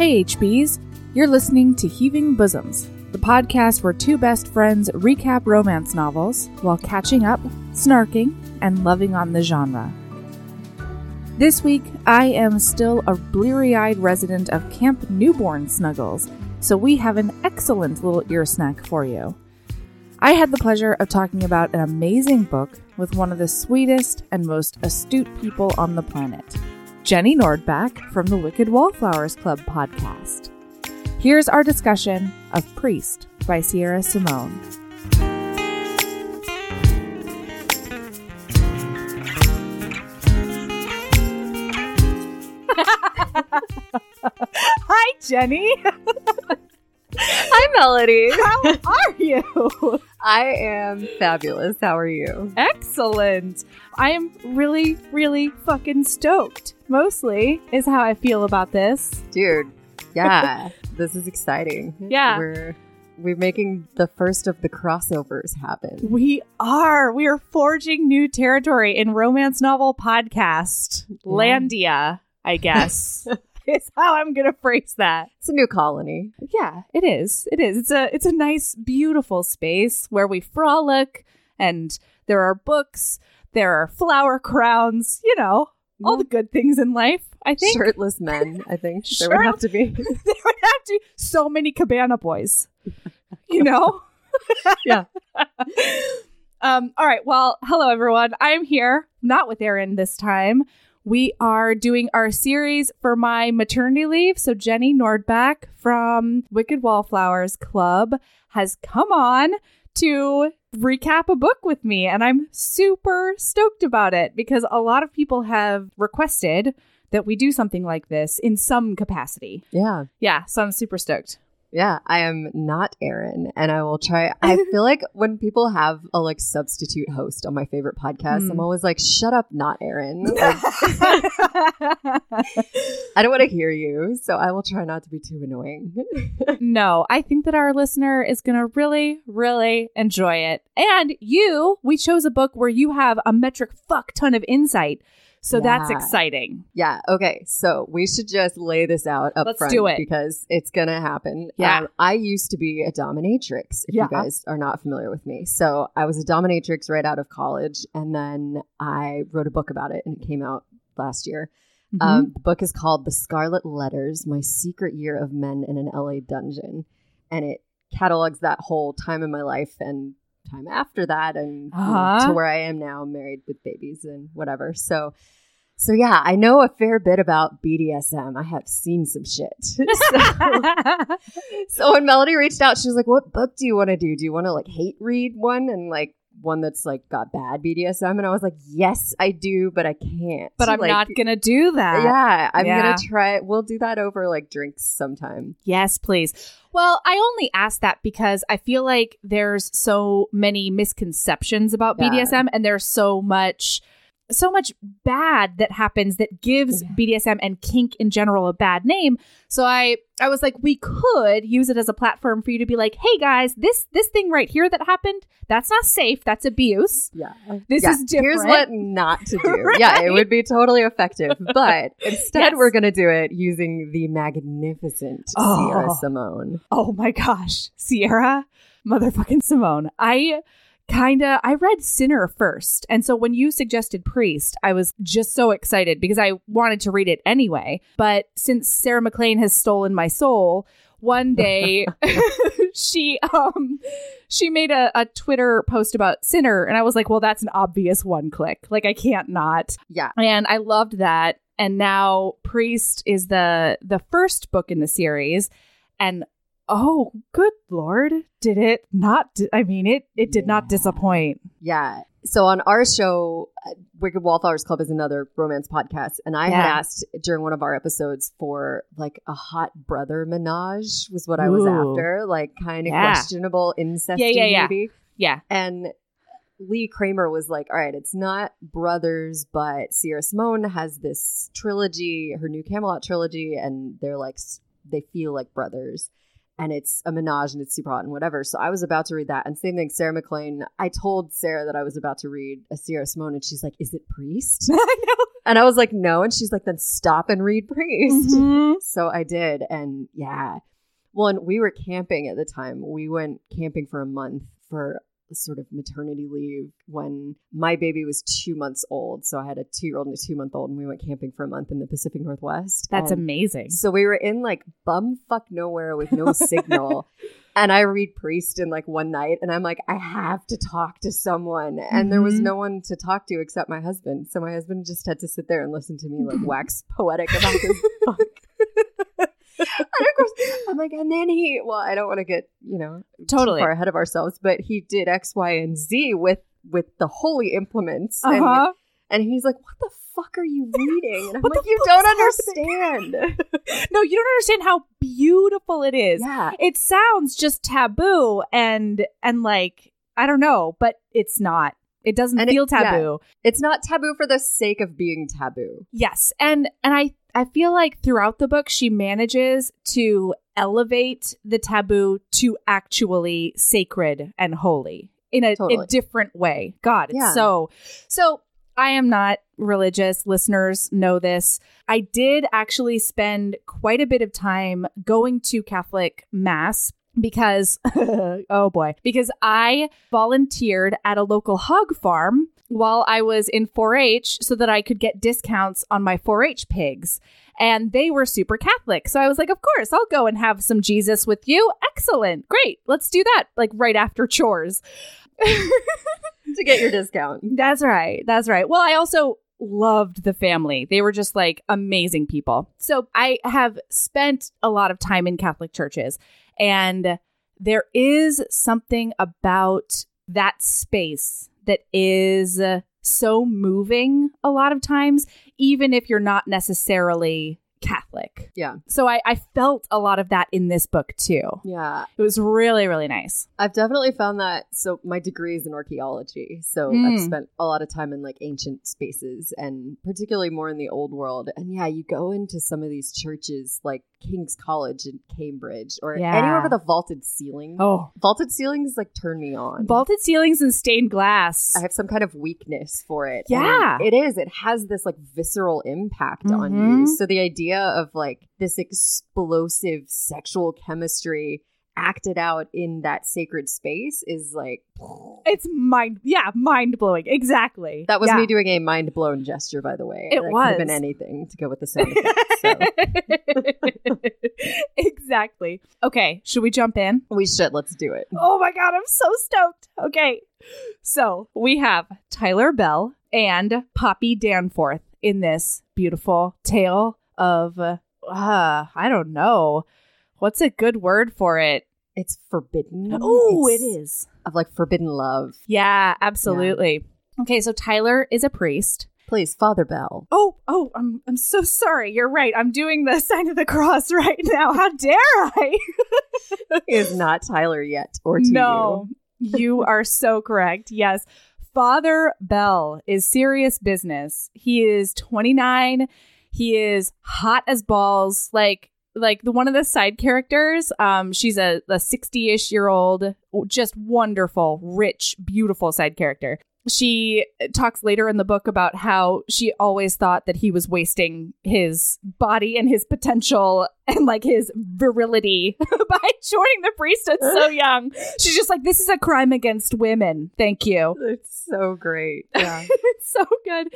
Hey, HBs. You're listening to Heaving Bosoms, the podcast where two best friends recap romance novels while catching up, snarking, and loving on the genre. This week, I am still a bleary eyed resident of Camp Newborn Snuggles, so we have an excellent little ear snack for you. I had the pleasure of talking about an amazing book with one of the sweetest and most astute people on the planet, Jenny Nordbak from the Wicked Wallflowers Club podcast. Here's our discussion of Priest by Sierra Simone. Hi, Jenny. Hi, Melody. How are you? I am fabulous. How are you? Excellent. I am really, really fucking stoked. Mostly is how I feel about this. Dude, yeah, this is exciting. Yeah. We're we're making the first of the crossovers happen. We are. We are forging new territory in romance novel podcast. Landia, I guess. is how I'm gonna phrase that. It's a new colony. Yeah, it is. It is. It's a it's a nice, beautiful space where we frolic and there are books, there are flower crowns, you know, all the good things in life. I think Shirtless men, I think. There would have to be. there would have to be so many cabana boys. You know? Yeah. um, all right. Well, hello everyone. I'm here, not with Erin this time. We are doing our series for my maternity leave. So Jenny Nordbak from Wicked Wallflowers Club has come on to recap a book with me and I'm super stoked about it because a lot of people have requested that we do something like this in some capacity. Yeah. Yeah, so I'm super stoked. Yeah. I am not Erin, and I will try. I feel like when people have a like substitute host on my favorite podcast, Mm. I'm always like, shut up, not Erin. Like, I don't want to hear you, so I will try not to be too annoying. no, I think that our listener is going to really, really enjoy it. And you, we chose a book where you have a metric fuck ton of insight. So that's exciting. Yeah. Okay. So we should just lay this out up Let's front do it. because it's gonna happen. Yeah. Um, I used to be a dominatrix. If Yeah. you guys are not familiar with me, so I was a dominatrix right out of college, and then I wrote a book about it, and it came out last year. Mhm. Um, the book is called "The Scarlet Letters: My Secret Year of Men in an LA Dungeon," and it catalogs that whole time in my life and time after that, and you know, Uh-huh. to where I am now, married with babies and whatever. So, so yeah, I know a fair bit about BDSM. I have seen some shit. so, so when Melody reached out, she was like, "What book do you want to do? Do you want to like hate read one and like?" One that's like got bad BDSM, and I was like, "Yes, I do, but I can't." but I'm Like, not going to do that. yeah, I'm Yeah. gonna try. We'll do that over like drinks sometime. Yes, please. Well, I only ask that because I feel like there's so many misconceptions about Yeah. BDSM and there's so much so much bad that happens that gives Yeah. BDSM and kink in general a bad name. So I I was like we could use it as a platform for you to be like, "Hey guys, this this thing right here that happened, that's not safe. That's abuse." Yeah, uh, This Yeah, is different. Here's what not to do. Yeah, it would be totally effective, but instead Yes. we're gonna do it using the magnificent Oh. Sierra Simone. Oh my gosh, Sierra, motherfucking Simone. I kind of I read Sinner first. And so when you suggested Priest, I was just so excited because I wanted to read it anyway. But since Sarah MacLean has stolen my soul, one day she um she made a, a Twitter post about Sinner and I was like, well, that's an obvious one click. Like I can't not. Yeah, And I loved that. And now Priest is the the first book in the series. And oh, good lord, did it not? di- I mean, it it did not disappoint. yeah. So on our show, uh, Wicked Wallflowers Club is another romance podcast, and I had asked during one of our episodes for like a hot brother menage was what I was after, like kind of Yeah. questionable incest. Yeah, yeah, yeah. maybe. Yeah. And Lee Kramer was like, all right, it's not brothers, but Sierra Simone has this trilogy, her new Camelot trilogy, and they're like, they feel like brothers. And it's a menage and it's super hot and whatever. So I was about to read that. And same thing, Sarah MacLean. I told Sarah that I was about to read a Sierra Simone, and she's like, is it Priest? I know. And I was like, no. And she's like, then stop and read priest. Mhm. So I did. And yeah. Well, and we were camping at the time. We went camping for a month for sort of maternity leave when my baby was two months old. So I had a two year old and a two month old, and we went camping for a month in the Pacific Northwest. That's And amazing. So we were in like bumfuck nowhere with no signal. And I read Priest in like one night, and I'm like, I have to talk to someone. And there was Mhm. no one to talk to except my husband. So my husband just had to sit there and listen to me like wax poetic about this book. and of course, I'm like, and then he, well, I don't want to get, you know, too Totally. far ahead of ourselves, but he did X, Y, and Z with with the holy implements. And, Uh-huh. and he's like, what the fuck are you reading? And I'm like, you don't understand. No, you don't understand how beautiful it is. yeah. It sounds just taboo and and like I don't know, but it's not. It doesn't And it- feel yeah. taboo. It's not taboo for the sake of being taboo. Yes. And and I I feel like throughout the book she manages to elevate the taboo to actually sacred and holy in a, Totally. a different way. God, it's Yeah. so so I am not religious. Listeners know this. I did actually spend quite a bit of time going to Catholic mass because oh boy, because I volunteered at a local hog farm while I was in 4-H so that I could get discounts on my 4-H pigs. And they were super Catholic. So I was like, of course, I'll go and have some Jesus with you. Excellent. Great. Let's do that. Like right after chores. To get your discount. That's right. That's right. Well, I also loved the family. They were just like amazing people. So I have spent a lot of time in Catholic churches, and there is something about that space that is so moving a lot of times, even if you're not necessarily Catholic. Yeah. So I, I felt a lot of that in this book too. Yeah. It was really, really nice. I've definitely found that. So my degree is in archaeology. So Mm. I've spent a lot of time in like ancient spaces and particularly more in the old world. And yeah, you go into some of these churches like King's College in Cambridge or Yeah. anywhere with a vaulted ceiling. Oh, Vaulted ceilings like turn me on. vaulted ceilings and stained glass. I have some kind of weakness for it. Yeah. And it is. It has this like visceral impact on Mhm. you. So the idea of like this explosive sexual chemistry acted out in that sacred space is like It's mind, yeah, mind blowing. Exactly. that was Yeah. me doing a mind blown gesture, by the way. It That could have been anything to go with the sound effects. So exactly. Okay, should we jump in? we should. Let's do it. Oh my god, I'm so stoked. Okay. So we have Tyler Bell and Poppy Danforth in this beautiful tale of, uh, I don't know. What's a good word for it? It's forbidden. Oh, It's. Of like forbidden love. Yeah, absolutely. Okay, so Tyler is a priest. Please, Father Bell. Oh, oh, I'm I'm so sorry. You're right. I'm doing the sign of the cross right now. How dare I? He is not Tyler yet, or to no, you are so correct. Yes. Father Bell is serious business. He is 29. He is hot as balls. Like like the one of the side characters, um, she's a, a 60-ish year old, just wonderful, rich, beautiful side character. She talks later in the book about how she always thought that he was wasting his body and his potential and like his virility by joining the priesthood so young. She's just like, this is a crime against women. Thank you. you. It's so great. Yeah. it's so good.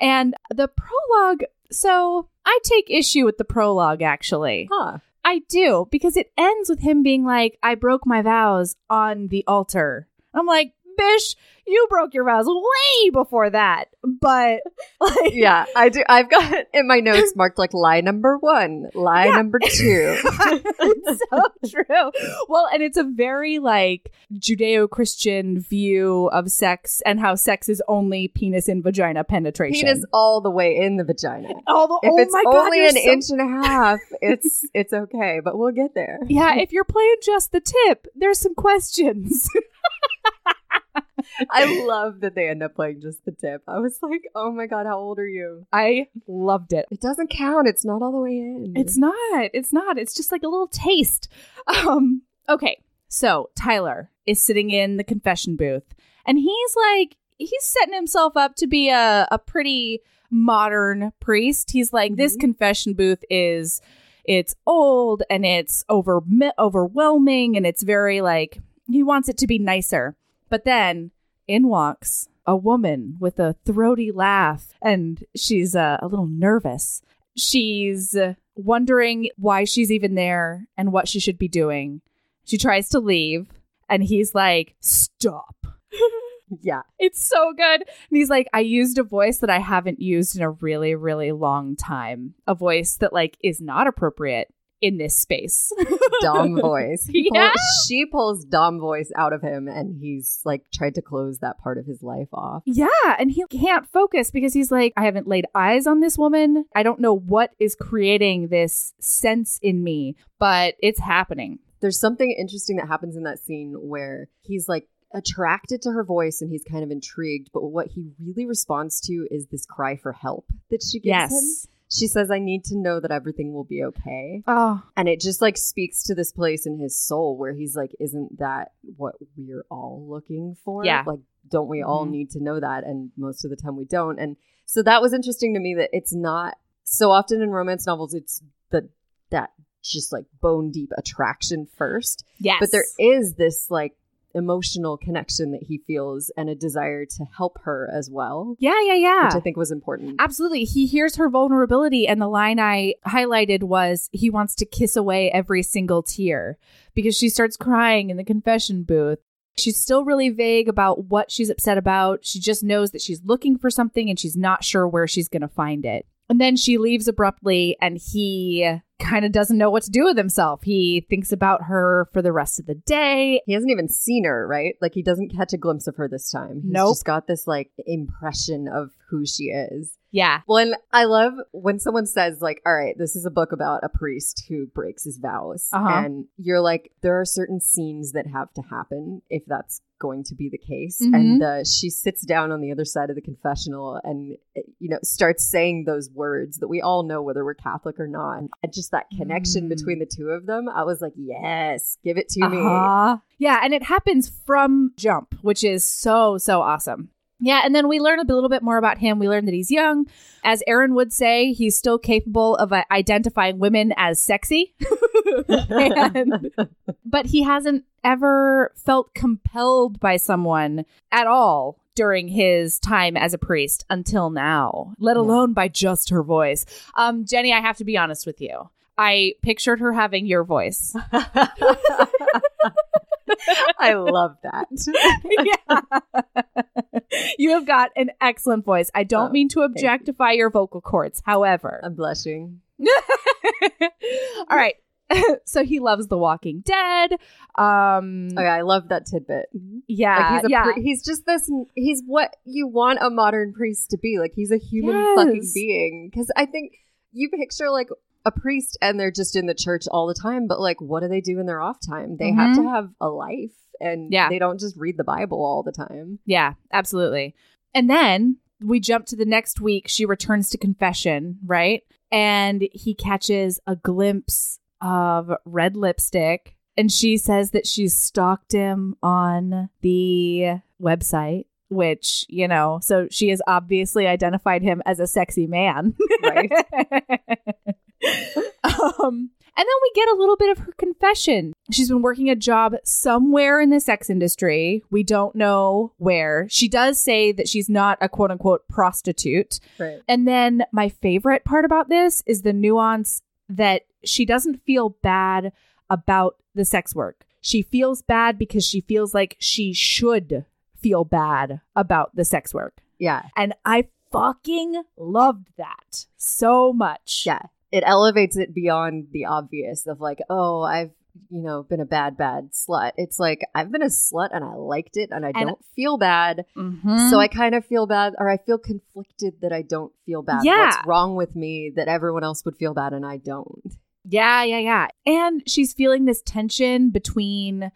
And the prologue, so I take issue with the prologue actually. huh. I do because it ends with him being like, I broke my vows on the altar. I'm like, Bish, you broke your vows way before that. But like, yeah, I do. I've got in my notes marked like lie number one, lie Yeah. number two. it's so true. Well, and it's a very like Judeo Christian view of sex and how sex is only penis and vagina penetration. Penis all the way in the vagina. All the, If oh it's my God, only an so- inch and a half, it's it's okay, but we'll get there. Yeah, if you're playing just the tip, there's some questions. I love that they end up playing just the tip. I was like, oh my god, how old are you? I loved it. It doesn't count. It's not all the way in. It's not. It's not. It's just like a little taste. Um okay. So, Tyler is sitting in the confession booth and he's like he's setting himself up to be a a pretty modern priest. He's like, this Mhm. confession booth is it's old and it's over overwhelming and it's very like he wants it to be nicer. But then in walks a woman with a throaty laugh and she's uh, a little nervous. She's wondering why she's even there and what she should be doing. She tries to leave and he's like, "Stop." Yeah. It's so good. And he's like, I used a voice that I haven't used in a really, really long time. A voice that like is not appropriate in this space. dumb voice. He pull- she pulls dumb voice out of him, and he's like tried to close that part of his life off. yeah, and he can't focus because he's like, I haven't laid eyes on this woman. I don't know what is creating this sense in me, but it's happening. There's something interesting that happens in that scene where he's like attracted to her voice and he's kind of intrigued, but what he really responds to is this cry for help that she gives him. She says, I need to know that everything will be okay. Oh, And it just like speaks to this place in his soul where he's like, Isn't that what we're all looking for? Yeah. Like, don't we all Mhm. need to know that? And most of the time we don't. And so that was interesting to me that it's not so often in romance novels, it's the that just like bone deep attraction first. yes. But there is this like emotional connection that he feels and a desire to help her as well. yeah, yeah, yeah. Which I think was important. Absolutely. He hears her vulnerability, and the line I highlighted was he wants to kiss away every single tear because she starts crying in the confession booth. She's still really vague about what she's upset about. She just knows that she's looking for something and she's not sure where she's going to find it. And then she leaves abruptly, and he kind of doesn't know what to do with himself. He thinks about her for the rest of the day. He hasn't even seen her, right? Like he doesn't catch a glimpse of her this time. He's Nope. just got this like impression of who she is. Yeah. Well, and I love when someone says like, "All right, this is a book about a priest who breaks his vows," Uh-huh. and you're like, there are certain scenes that have to happen if that's going to be the case. Mhm. And uh, she sits down on the other side of the confessional and eh, you know starts saying those words that we all know whether we're Catholic or not, and just that connection Mm. between the two of them. I was like, yes, give it to me. Uh-huh. Yeah, and it happens from jump, which is so, so awesome. Yeah, and then we learn a little bit more about him. We learn that he's young. As Erin would say, he's still capable of uh, identifying women as sexy. And- but he hasn't ever felt compelled by someone at all during his time as a priest until now, let alone by just her voice. Um, Jenny, I have to be honest with you. I pictured her having your voice. I love that. yeah. you have got an excellent voice. I don't Oh, mean to you. objectify your vocal cords. However, I'm blushing. all right. so he loves The Walking Dead. Um, Okay, I love that tidbit. yeah, Like he's a yeah. pri- he's just this he's what you want a modern priest to be. Like he's a human Yes. fucking being. Cuz I think you picture like a priest and they're just in the church all the time, but like what do they do in their off time? They have to mm-hmm. have a life and Yeah. they don't just read the Bible all the time. Yeah, absolutely. And then we jump to the next week. She returns to confession, right? And he catches a glimpse of red lipstick. And she says that she's stalked him on the website, which, you know, so she has obviously identified him as a sexy man. Right. um, and then we get a little bit of her confession. She's been working a job somewhere in the sex industry. We don't know where. She does say that she's not a quote unquote prostitute. Right. And then my favorite part about this is the nuance that she doesn't feel bad about the sex work. She feels bad because she feels like she should feel bad about the sex work. Yeah. And I fucking loved that so much. Yeah. It elevates it beyond the obvious of like, oh, I've you know, been a bad, bad slut. It's like I've been a slut and I liked it and I And- don't feel bad. Mhm. So I kind of feel bad, or I feel conflicted that I don't feel bad. Yeah. What's wrong with me that everyone else would feel bad and I don't? Yeah, yeah, yeah. And she's feeling this tension between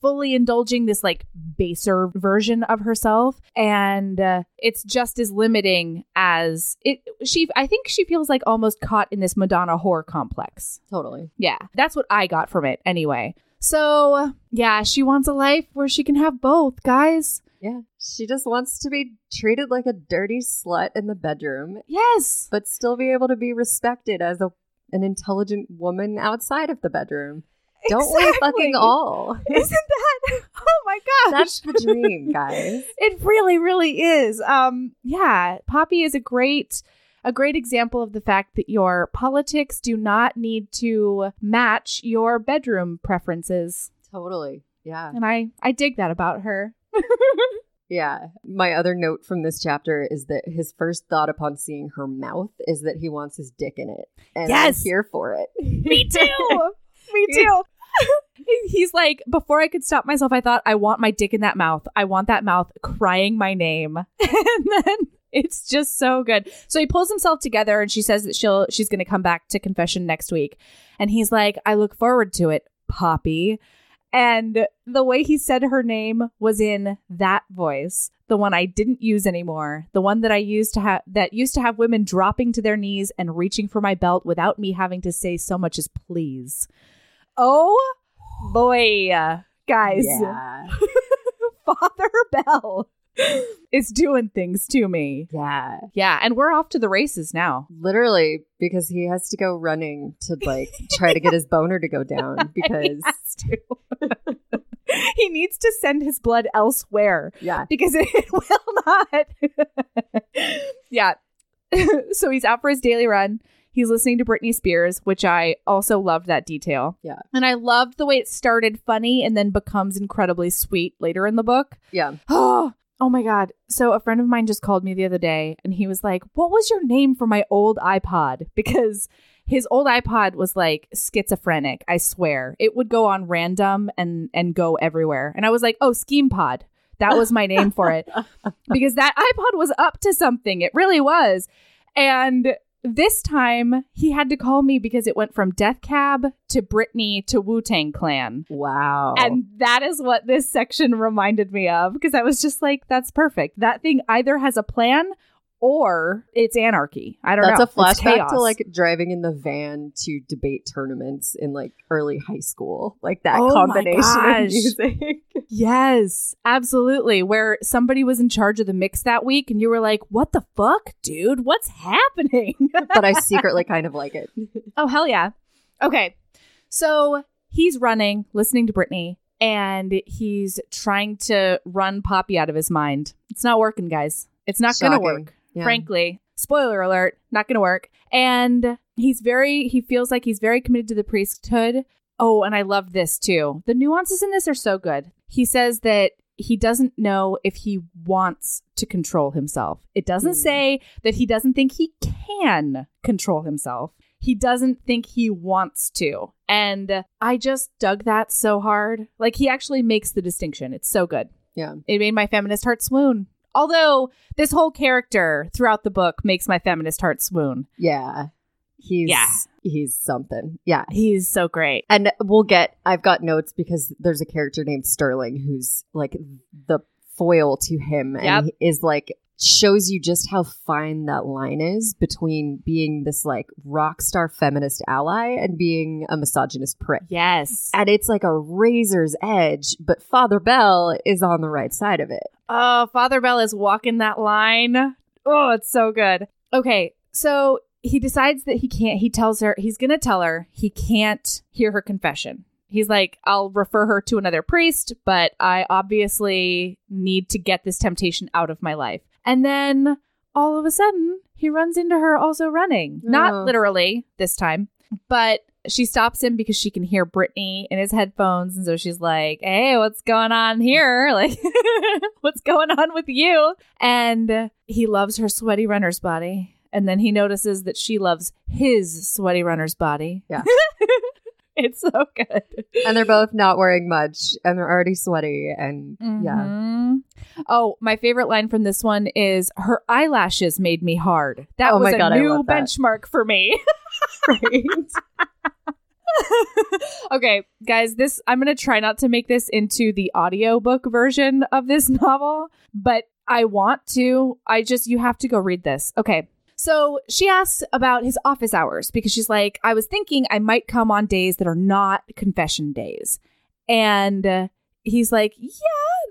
fully indulging this like baser version of herself and uh, it's just as limiting as it she I think she feels like almost caught in this Madonna whore complex. Totally. Yeah, that's what I got from it anyway. So, yeah, she wants a life where she can have both, guys. Yeah. She just wants to be treated like a dirty slut in the bedroom, Yes. but still be able to be respected as a an intelligent woman outside of the bedroom. Don't we fucking all? Isn't that? Oh my gosh. That's the dream, guys. It really, really is. Um, yeah, Poppy is a great a great example of the fact that your politics do not need to match your bedroom preferences. Totally. Yeah. And I I dig that about her. Yeah. My other note from this chapter is that his first thought upon seeing her mouth is that he wants his dick in it. And Yes! I'm here for it. Me too. Me too. He's like, before I could stop myself, I thought, I want my dick in that mouth. I want that mouth crying my name. And then it's just so good. So he pulls himself together and she says that she'll she's gonna come back to confession next week. And he's like, I look forward to it, Poppy. And the way he said her name was in that voice, the one I didn't use anymore, the one that I used to have that used to have women dropping to their knees and reaching for my belt without me having to say so much as please. Oh boy, guys, Yeah. Father Bell is doing things to me. Yeah. Yeah, and we're off to the races now. Literally, because he has to go running to like try to get his boner to go down because he he needs to send his blood elsewhere. yeah. because it will not. yeah. so he's out for his daily run. He's listening to Britney Spears, which I also loved that detail. Yeah. And I loved the way it started funny and then becomes incredibly sweet later in the book. Yeah. Oh, oh my God. So a friend of mine just called me the other day and he was like, What was your name for my old iPod? Because his old iPod was like schizophrenic, I swear. It would go on random and and go everywhere. And I was like, Oh, Scheme Pod. That was my name for it. Because that iPod was up to something. It really was. And this time he had to call me because it went from Death Cab to Britney to Wu Tang Clan. Wow. And that is what this section reminded me of because I was just like, that's perfect. That thing either has a plan or it's anarchy. I don't that's know. a flashback to like driving in the van to debate tournaments in like early high school. Like that Oh combination of music. Yes, absolutely. Where somebody was in charge of the mix that week and you were like, what the fuck, dude? What's happening? but I secretly kind of like it. Oh, hell yeah. Okay. So he's running, listening to Britney, and he's trying to run Poppy out of his mind. It's not working, guys. It's not going to work. Yeah. Frankly, spoiler alert, not going to work. And he's very, he feels like he's very committed to the priesthood. Oh, and I love this too. The nuances in this are so good. He says that he doesn't know if he wants to control himself. It doesn't Hmm. say that he doesn't think he can control himself. He doesn't think he wants to. And I just dug that so hard. Like he actually makes the distinction. It's so good. Yeah. It made my feminist heart swoon. Although this whole character throughout the book makes my feminist heart swoon. Yeah. He's Yeah. he's something. Yeah. He's so great. And we'll get I've got notes because there's a character named Sterling who's like the foil to him Yep. and he is like shows you just how fine that line is between being this like rock star feminist ally and being a misogynist prick. Yes. And it's like a razor's edge, but Father Bell is on the right side of it. Oh, Father Bell is walking that line. Oh, it's so good. Okay, so he decides that he can't, he tells her, he's going to tell her he can't hear her confession. He's like, I'll refer her to another priest, but I obviously need to get this temptation out of my life. And then all of a sudden, he runs into her also running. Oh. Not literally this time, but she stops him because she can hear Britney in his headphones. And so she's like, Hey, what's going on here? Like, what's going on with you? And he loves her sweaty runner's body. And then he notices that she loves his sweaty runner's body. Yeah. it's so good. And they're both not wearing much and they're already sweaty and yeah. Mhm. Oh, my favorite line from this one is her eyelashes made me hard. That Oh was a God, new benchmark for me. Okay, guys, this I'm going to try not to make this into the audiobook version of this novel, but I want to. I just you have to go read this. Okay. So she asks about his office hours because she's like, I was thinking I might come on days that are not confession days. And uh, he's like, Yeah,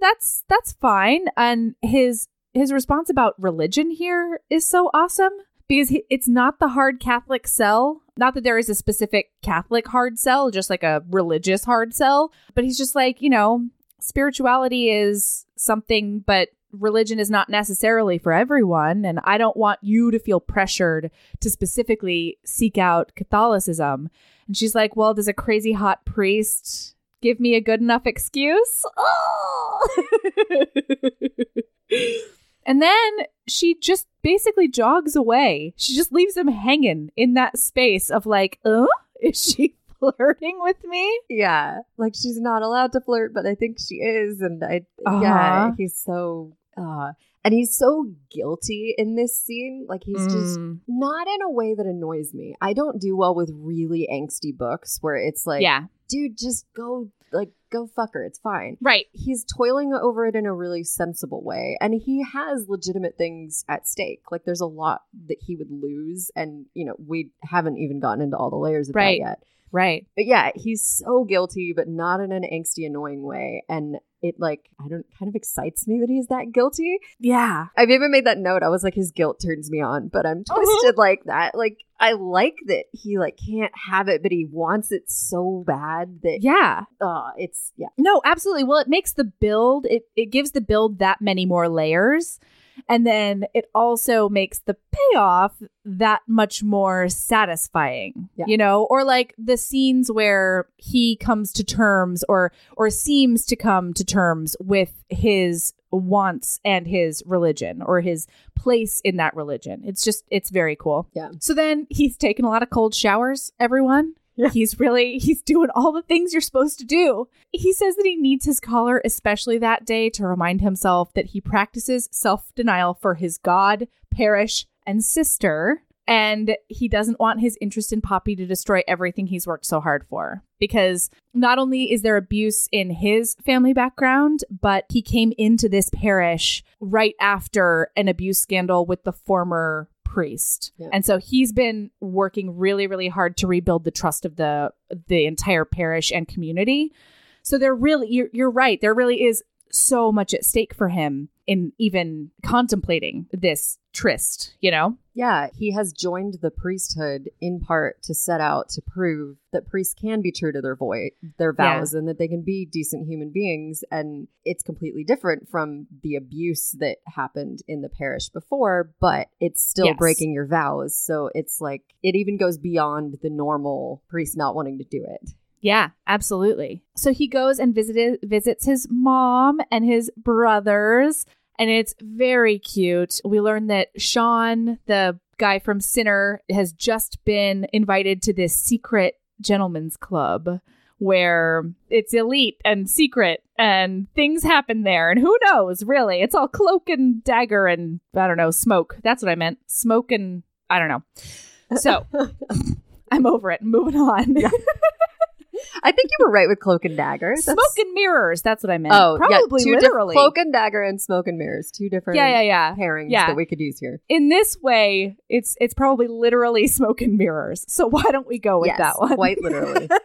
that's that's fine. And his his response about religion here is so awesome because it's not the hard Catholic sell. Not that there is a specific Catholic hard sell, just like a religious hard sell. But he's just like, you know, spirituality is something, but religion is not necessarily for everyone. And I don't want you to feel pressured to specifically seek out Catholicism. And she's like, well, does a crazy hot priest give me a good enough excuse? Oh! and then she just basically jogs away. She just leaves him hanging in that space of like, uh, is she flirting with me? Yeah. Like she's not allowed to flirt, but I think she is. And I, Uh-huh. yeah, he's so, uh, and he's so guilty in this scene. Like he's just Mm. not in a way that annoys me. I don't do well with really angsty books where it's like, yeah. dude, just go, like, go fuck her. It's fine. Right. He's toiling over it in a really sensible way. And he has legitimate things at stake. Like, there's a lot that he would lose. And, you know, we haven't even gotten into all the layers of Right. that yet. Right. But yeah, he's so guilty, but not in an angsty, annoying way. And it, like, I don't, kind of excites me that he's that guilty. Yeah. I've even made that note. I was like, his guilt turns me on, but I'm twisted like that. Like, I like that he like can't have it, but he wants it so bad that Yeah. uh it's yeah. No, absolutely. Well, it makes the build, it, it gives the build that many more layers. And then it also makes the payoff that much more satisfying, Yeah. you know, or like the scenes where he comes to terms or or seems to come to terms with his wants and his religion or his place in that religion. It's just it's very cool. Yeah. So then he's taken a lot of cold showers, everyone. Yeah. He's really he's doing all the things you're supposed to do. He says that he needs his collar especially that day to remind himself that he practices self-denial for his god, parish, and sister. And he doesn't want his interest in Poppy to destroy everything he's worked so hard for. Because not only is there abuse in his family background, but he came into this parish right after an abuse scandal with the former priest. And so he's been working really really hard to rebuild the trust of the the entire parish and community. So there really you're, you're right. There really is so much at stake for him in even contemplating this tryst, you know? Yeah, he has joined the priesthood in part to set out to prove that priests can be true to their voice, their Yeah. vows, and that they can be decent human beings. And it's completely different from the abuse that happened in the parish before, but it's still Yes. breaking your vows. So it's like it even goes beyond the normal priest not wanting to do it. Yeah, absolutely. So he goes and visited visits his mom and his brothers, and it's very cute. We learn that Sean, the guy from Sinner, has just been invited to this secret gentlemen's club where it's elite and secret and things happen there. And who knows really? It's all cloak and dagger and i don't know smoke. That's what i meant. Smoke and i don't know. So i'm over it. Moving on I think you were right with cloak and dagger. That's- Smoke and mirrors. That's what I meant. Oh, probably yeah, two diff- literally. cloak and dagger and smoke and mirrors, two different yeah, yeah, yeah. pairings Yeah. that we could use here. In this way, it's it's probably literally smoke and mirrors. So why don't we go with yes, that one? quite literally.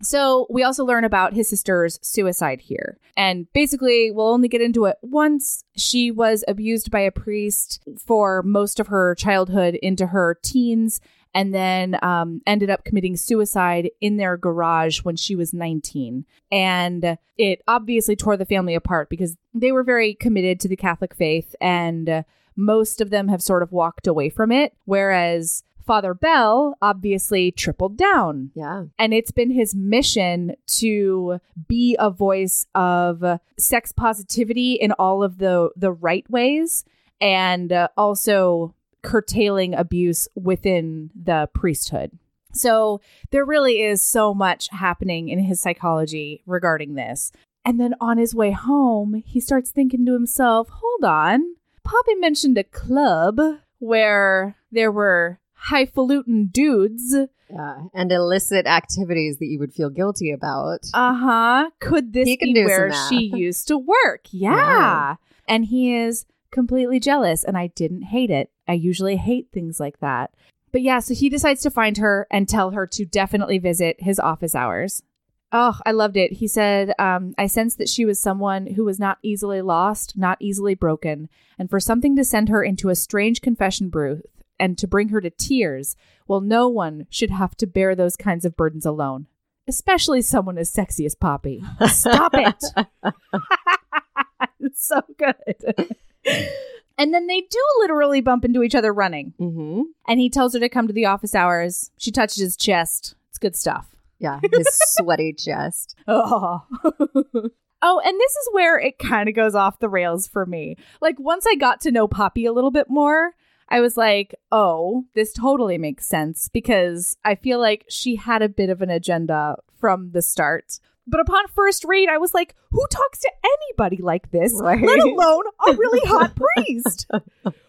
So we also learn about his sister's suicide here. And basically, we'll only get into it once. She was abused by a priest for most of her childhood into her teens and then um, ended up committing suicide in their garage when she was 19. And it obviously tore the family apart because they were very committed to the Catholic faith and most of them have sort of walked away from it. Whereas Father Bell obviously tripled down yeah. and it's been his mission to be a voice of sex positivity in all of the the right ways and uh, also curtailing abuse within the priesthood so there really is so much happening in his psychology regarding this and then on his way home he starts thinking to himself hold on poppy mentioned a club where there were highfalutin dudes Yeah. And illicit activities that you would feel guilty about. Uh huh. Could this be where she used to work? Yeah. Yeah. And he is completely jealous, and I didn't hate it. I usually hate things like that. But yeah, so he decides to find her and tell her to definitely visit his office hours. Oh, I loved it. He said, um, I sensed that she was someone who was not easily lost, not easily broken, and for something to send her into a strange confession booth and to bring her to tears, well, no one should have to bear those kinds of burdens alone, especially someone as sexy as Poppy. Stop it. it's so good. and then they do literally bump into each other running. Mm-hmm. And he tells her to come to the office hours. She touches his chest. It's good stuff. Yeah, his sweaty chest. Oh. oh, and this is where it kind of goes off the rails for me. Like, once I got to know Poppy a little bit more, I was like, oh, this totally makes sense because I feel like she had a bit of an agenda from the start. But upon first read, I was like, who talks to anybody like this, Right. let alone a really hot priest?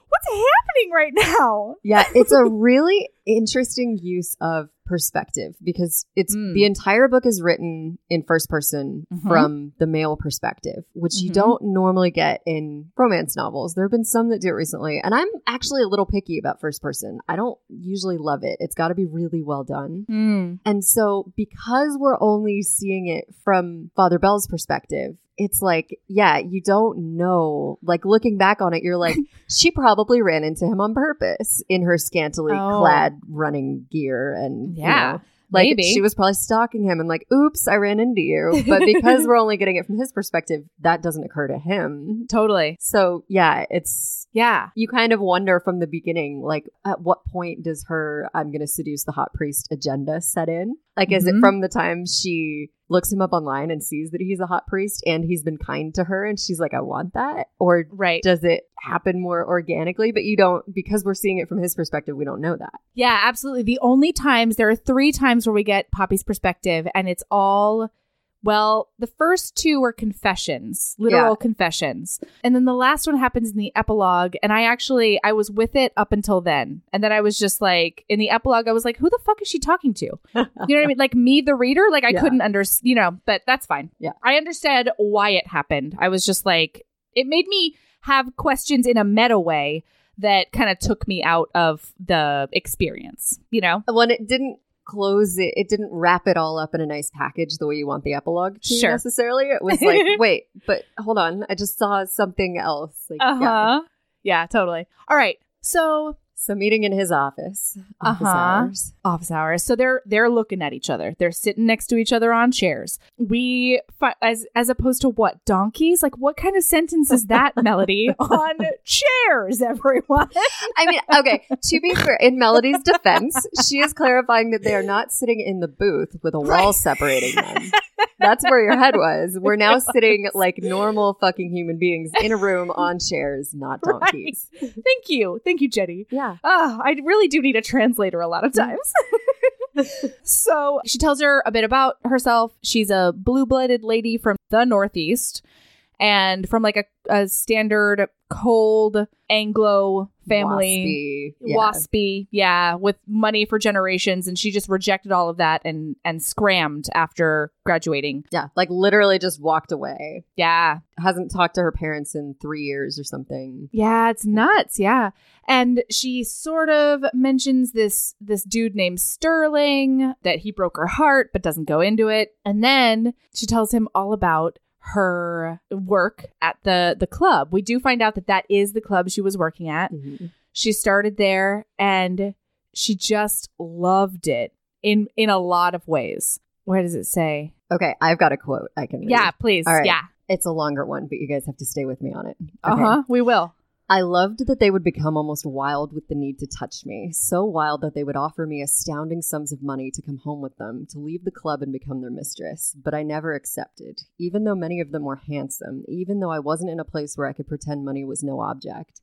What's happening right now? Yeah, it's a really interesting use of perspective because it's Mm. the entire book is written in first person Mhm. from the male perspective, which you Mhm. don't normally get in romance novels. There have been some that do it recently, and I'm actually a little picky about first person. I don't usually love it. It's got to be really well done. Mm. And so, because we're only seeing it from Father Bell's perspective, it's like, yeah, you don't know. Like, looking back on it, you're like, she probably ran into him on purpose in her scantily Oh. clad running gear. And, you Yeah, know, like, maybe. she was probably stalking him and, like, oops, I ran into you. But because we're only getting it from his perspective, that doesn't occur to him. Totally. So, yeah, it's Yeah. you kind of wonder from the beginning, like, at what point does her I'm going to seduce the hot priest agenda set in? Like, is it Mhm. from the time she looks him up online and sees that he's a hot priest and he's been kind to her and she's like, I want that? Or Right. does it happen more organically? But you don't, because we're seeing it from his perspective, we don't know that. Yeah, absolutely. The only times there are three times where we get Poppy's perspective, and it's all well, the first two are confessions, literal Yeah. confessions. And then the last one happens in the epilogue. And I actually I was with it up until then. And then I was just like in the epilogue, I was like, who the fuck is she talking to? You know what I mean? Like me, the reader, like I Yeah. couldn't understand, you know, but that's fine. Yeah. I understand why it happened. I was just like, it made me have questions in a meta way that kind of took me out of the experience, you know? When it didn't close it, it didn't wrap it all up in a nice package the way you want the epilogue to Sure. necessarily. It was like, wait, but hold on, I just saw something else. Like, Uh yeah. huh. Yeah, totally. All right. So So meeting in his office, office Uh-huh. hours. office hours. So they're they're looking at each other. They're sitting next to each other on chairs. We as as opposed to what donkeys? Like what kind of sentence is that, Melody? on chairs, everyone. I mean, okay. To be fair, in Melody's defense, she is clarifying that they are not sitting in the booth with a wall Right. separating them. That's where your head was. We're now sitting like normal fucking human beings in a room on chairs, not Right. donkeys. Thank you, thank you, Jenny. Yeah. Oh, I really do need a translator a lot of mm. times. so she tells her a bit about herself. She's a blue blooded lady from the Northeast and from like a, a standard cold Anglo family. Waspy. Yeah. Waspy, yeah, with money for generations, and she just rejected all of that and and scrammed after graduating. Yeah. Like literally just walked away. Yeah, Hasn't talked to her parents in three years or something. Yeah, it's nuts. Yeah. And she sort of mentions this this dude named Sterling that he broke her heart but doesn't go into it. And then she tells him all about her work at the the club. We do find out that that is the club she was working at. Mhm. She started there and she just loved it in in a lot of ways. Where does it say? Okay. I've got a quote I can read. Yeah, please. All right. Yeah. It's a longer one, but you guys have to stay with me on it. Uh-huh. We will. I loved that they would become almost wild with the need to touch me. So wild that they would offer me astounding sums of money to come home with them, to leave the club and become their mistress. But I never accepted, even though many of them were handsome, even though I wasn't in a place where I could pretend money was no object.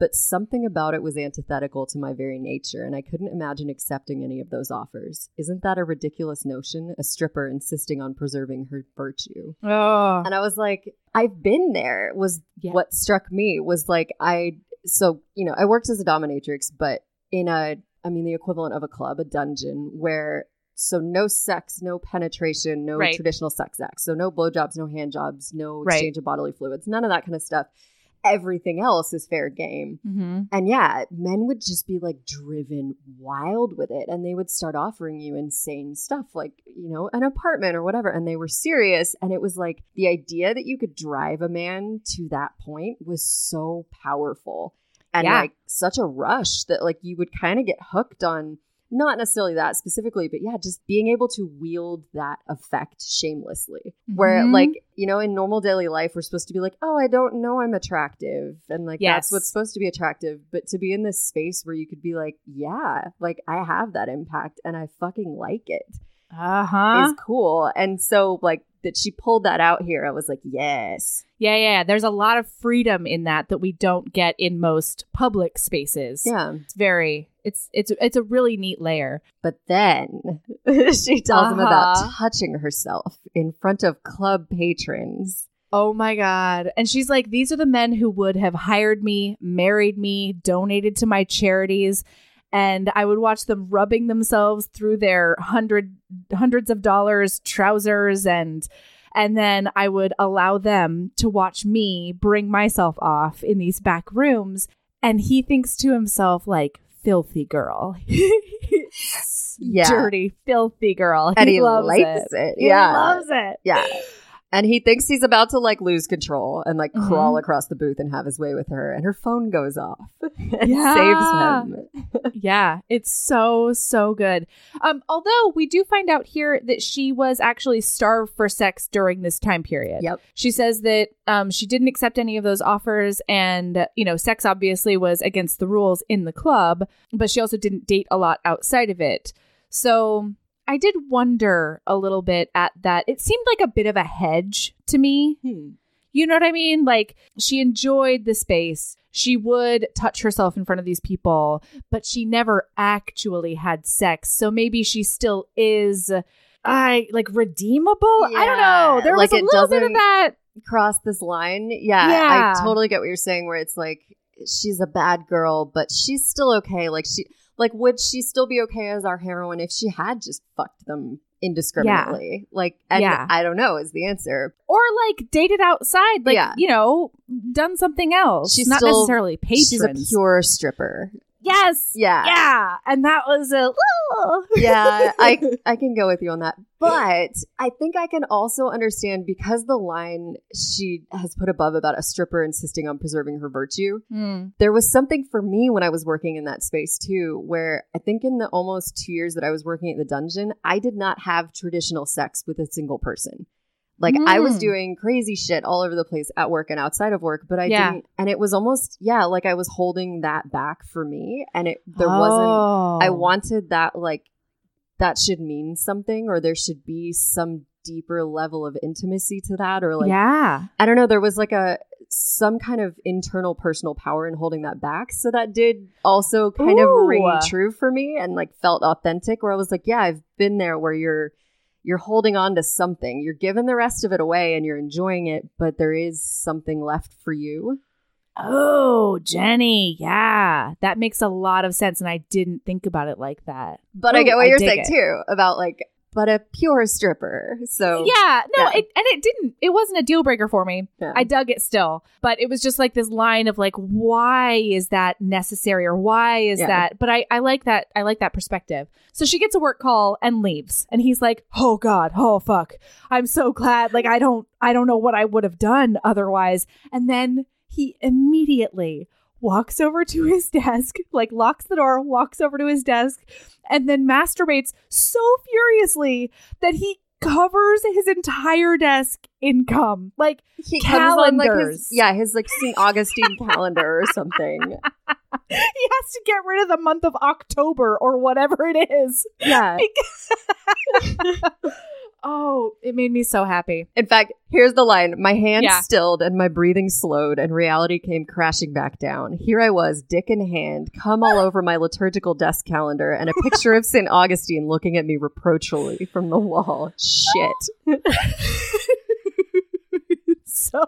But something about it was antithetical to my very nature, and I couldn't imagine accepting any of those offers. Isn't that a ridiculous notion? A stripper insisting on preserving her virtue. Oh. And I was like, I've been there. Was Yeah. what struck me was like I so you know I worked as a dominatrix, but in a I mean the equivalent of a club, a dungeon where so no sex, no penetration, no Right. traditional sex acts, so no blowjobs, no hand jobs, no Right. exchange of bodily fluids, none of that kind of stuff. Everything else is fair game. Mm-hmm. And yeah, men would just be like driven wild with it. And they would start offering you insane stuff like, you know, an apartment or whatever. And they were serious. And it was like the idea that you could drive a man to that point was so powerful and Yeah. like such a rush that like you would kind of get hooked on not necessarily that specifically, but yeah, just being able to wield that effect shamelessly. Where, Mhm. like, you know, in normal daily life, we're supposed to be like, oh, I don't know I'm attractive. And like, Yes. that's what's supposed to be attractive. But to be in this space where you could be like, yeah, like, I have that impact and I fucking like it Uh huh. is cool. And so, like, that she pulled that out here, I was like, yes. Yeah, yeah. There's a lot of freedom in that that we don't get in most public spaces. Yeah. It's very. It's it's it's a really neat layer. But then she tells him about Uh-huh. touching herself in front of club patrons. Oh my god. And she's like these are the men who would have hired me, married me, donated to my charities and I would watch them rubbing themselves through their hundred hundreds of dollars trousers and and then I would allow them to watch me bring myself off in these back rooms and he thinks to himself like filthy girl. Yeah. Dirty, filthy girl. And he, loves likes it. it. He Yeah. loves it. Yeah. And he thinks he's about to like lose control and like Mhm. crawl across the booth and have his way with her. And her phone goes off and Yeah. saves him. Yeah, it's so so good. Um, although we do find out here that she was actually starved for sex during this time period. Yep. She says that um, she didn't accept any of those offers, and you know, sex obviously was against the rules in the club, but she also didn't date a lot outside of it. So I did wonder a little bit at that. It seemed like a bit of a hedge to me. Hmm. You know what I mean? Like she enjoyed the space. She would touch herself in front of these people, but she never actually had sex. So maybe she still is I like redeemable. I don't know. There like was a little bit of that. Cross this line. Yeah, Yeah. I totally get what you're saying where it's like she's a bad girl, but she's still okay. Like she like would she still be okay as our heroine if she had just fucked them indiscriminately? Like and Yeah. I don't know is the answer. Or like dated outside, like Yeah. you know, done something else. She's not necessarily patrons. She's a pure stripper. Yes, Yeah. yeah, and that was a yeah, I I can go with you on that. But I think I can also understand because the line she has put above about a stripper insisting on preserving her virtue. Hmm. There was something for me when I was working in that space too, where I think in the almost two years that I was working at the dungeon, I did not have traditional sex with a single person. Like I was Mm. doing crazy shit all over the place at work and outside of work, but I Yeah. didn't and it was almost yeah, like I was holding that back for me and it there wasn't I Oh. wanted that like that should mean something or there should be some deeper level of intimacy to that or like yeah. I don't know there was like a some kind of internal personal power in holding that back so that did also kind Ooh. of ring true for me and like felt authentic where I was like yeah I've been there where you're you're holding on to something you're giving the rest of it away and you're enjoying it but there is something left for you Oh, Jenny. Yeah. That makes a lot of sense. And I didn't think about it like that. but I get what I you're saying it. too about like but a pure stripper so Yeah. No, Yeah. It, and it didn't, it wasn't a deal breaker for me. Yeah. I dug it still. But it was just like this line of like, why is that necessary or why is Yeah. that? But I, I like that. I like that perspective. So she gets a work call and leaves. And he's like, oh God, oh fuck. I'm so glad. Like, I don't, I don't know what I would have done otherwise. And then he immediately walks over to his desk, like locks the door, walks over to his desk, and then masturbates so furiously that he covers his entire desk in cum. Like, he comes on like his Calendars. yeah his like St. Augustine calendar or something. he has to get rid of the month of October or whatever it is. Yeah. Oh, it made me so happy. In fact, here's the line: My hand Yeah. stilled and my breathing slowed, and reality came crashing back down. Here I was, dick in hand, come all over my liturgical desk calendar, and a picture of St. Augustine looking at me reproachfully from the wall. Shit. so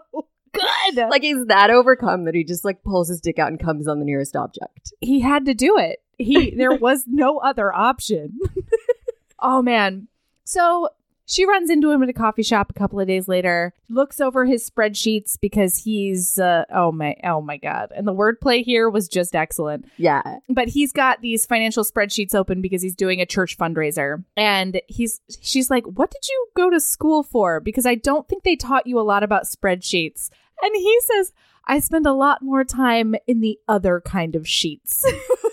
good. Like Like he's that overcome that he just like pulls his dick out and comes on the nearest object. he had to do it. He there was no other option. oh man. So she runs into him at a coffee shop a couple of days later, looks over his spreadsheets because he's uh, oh my oh my god. And the wordplay here was just excellent. Yeah. But he's got these financial spreadsheets open because he's doing a church fundraiser. And he's she's like, "What did you go to school for?" Because I don't think they taught you a lot about spreadsheets. And he says, I spend a lot more time in the other kind of sheets.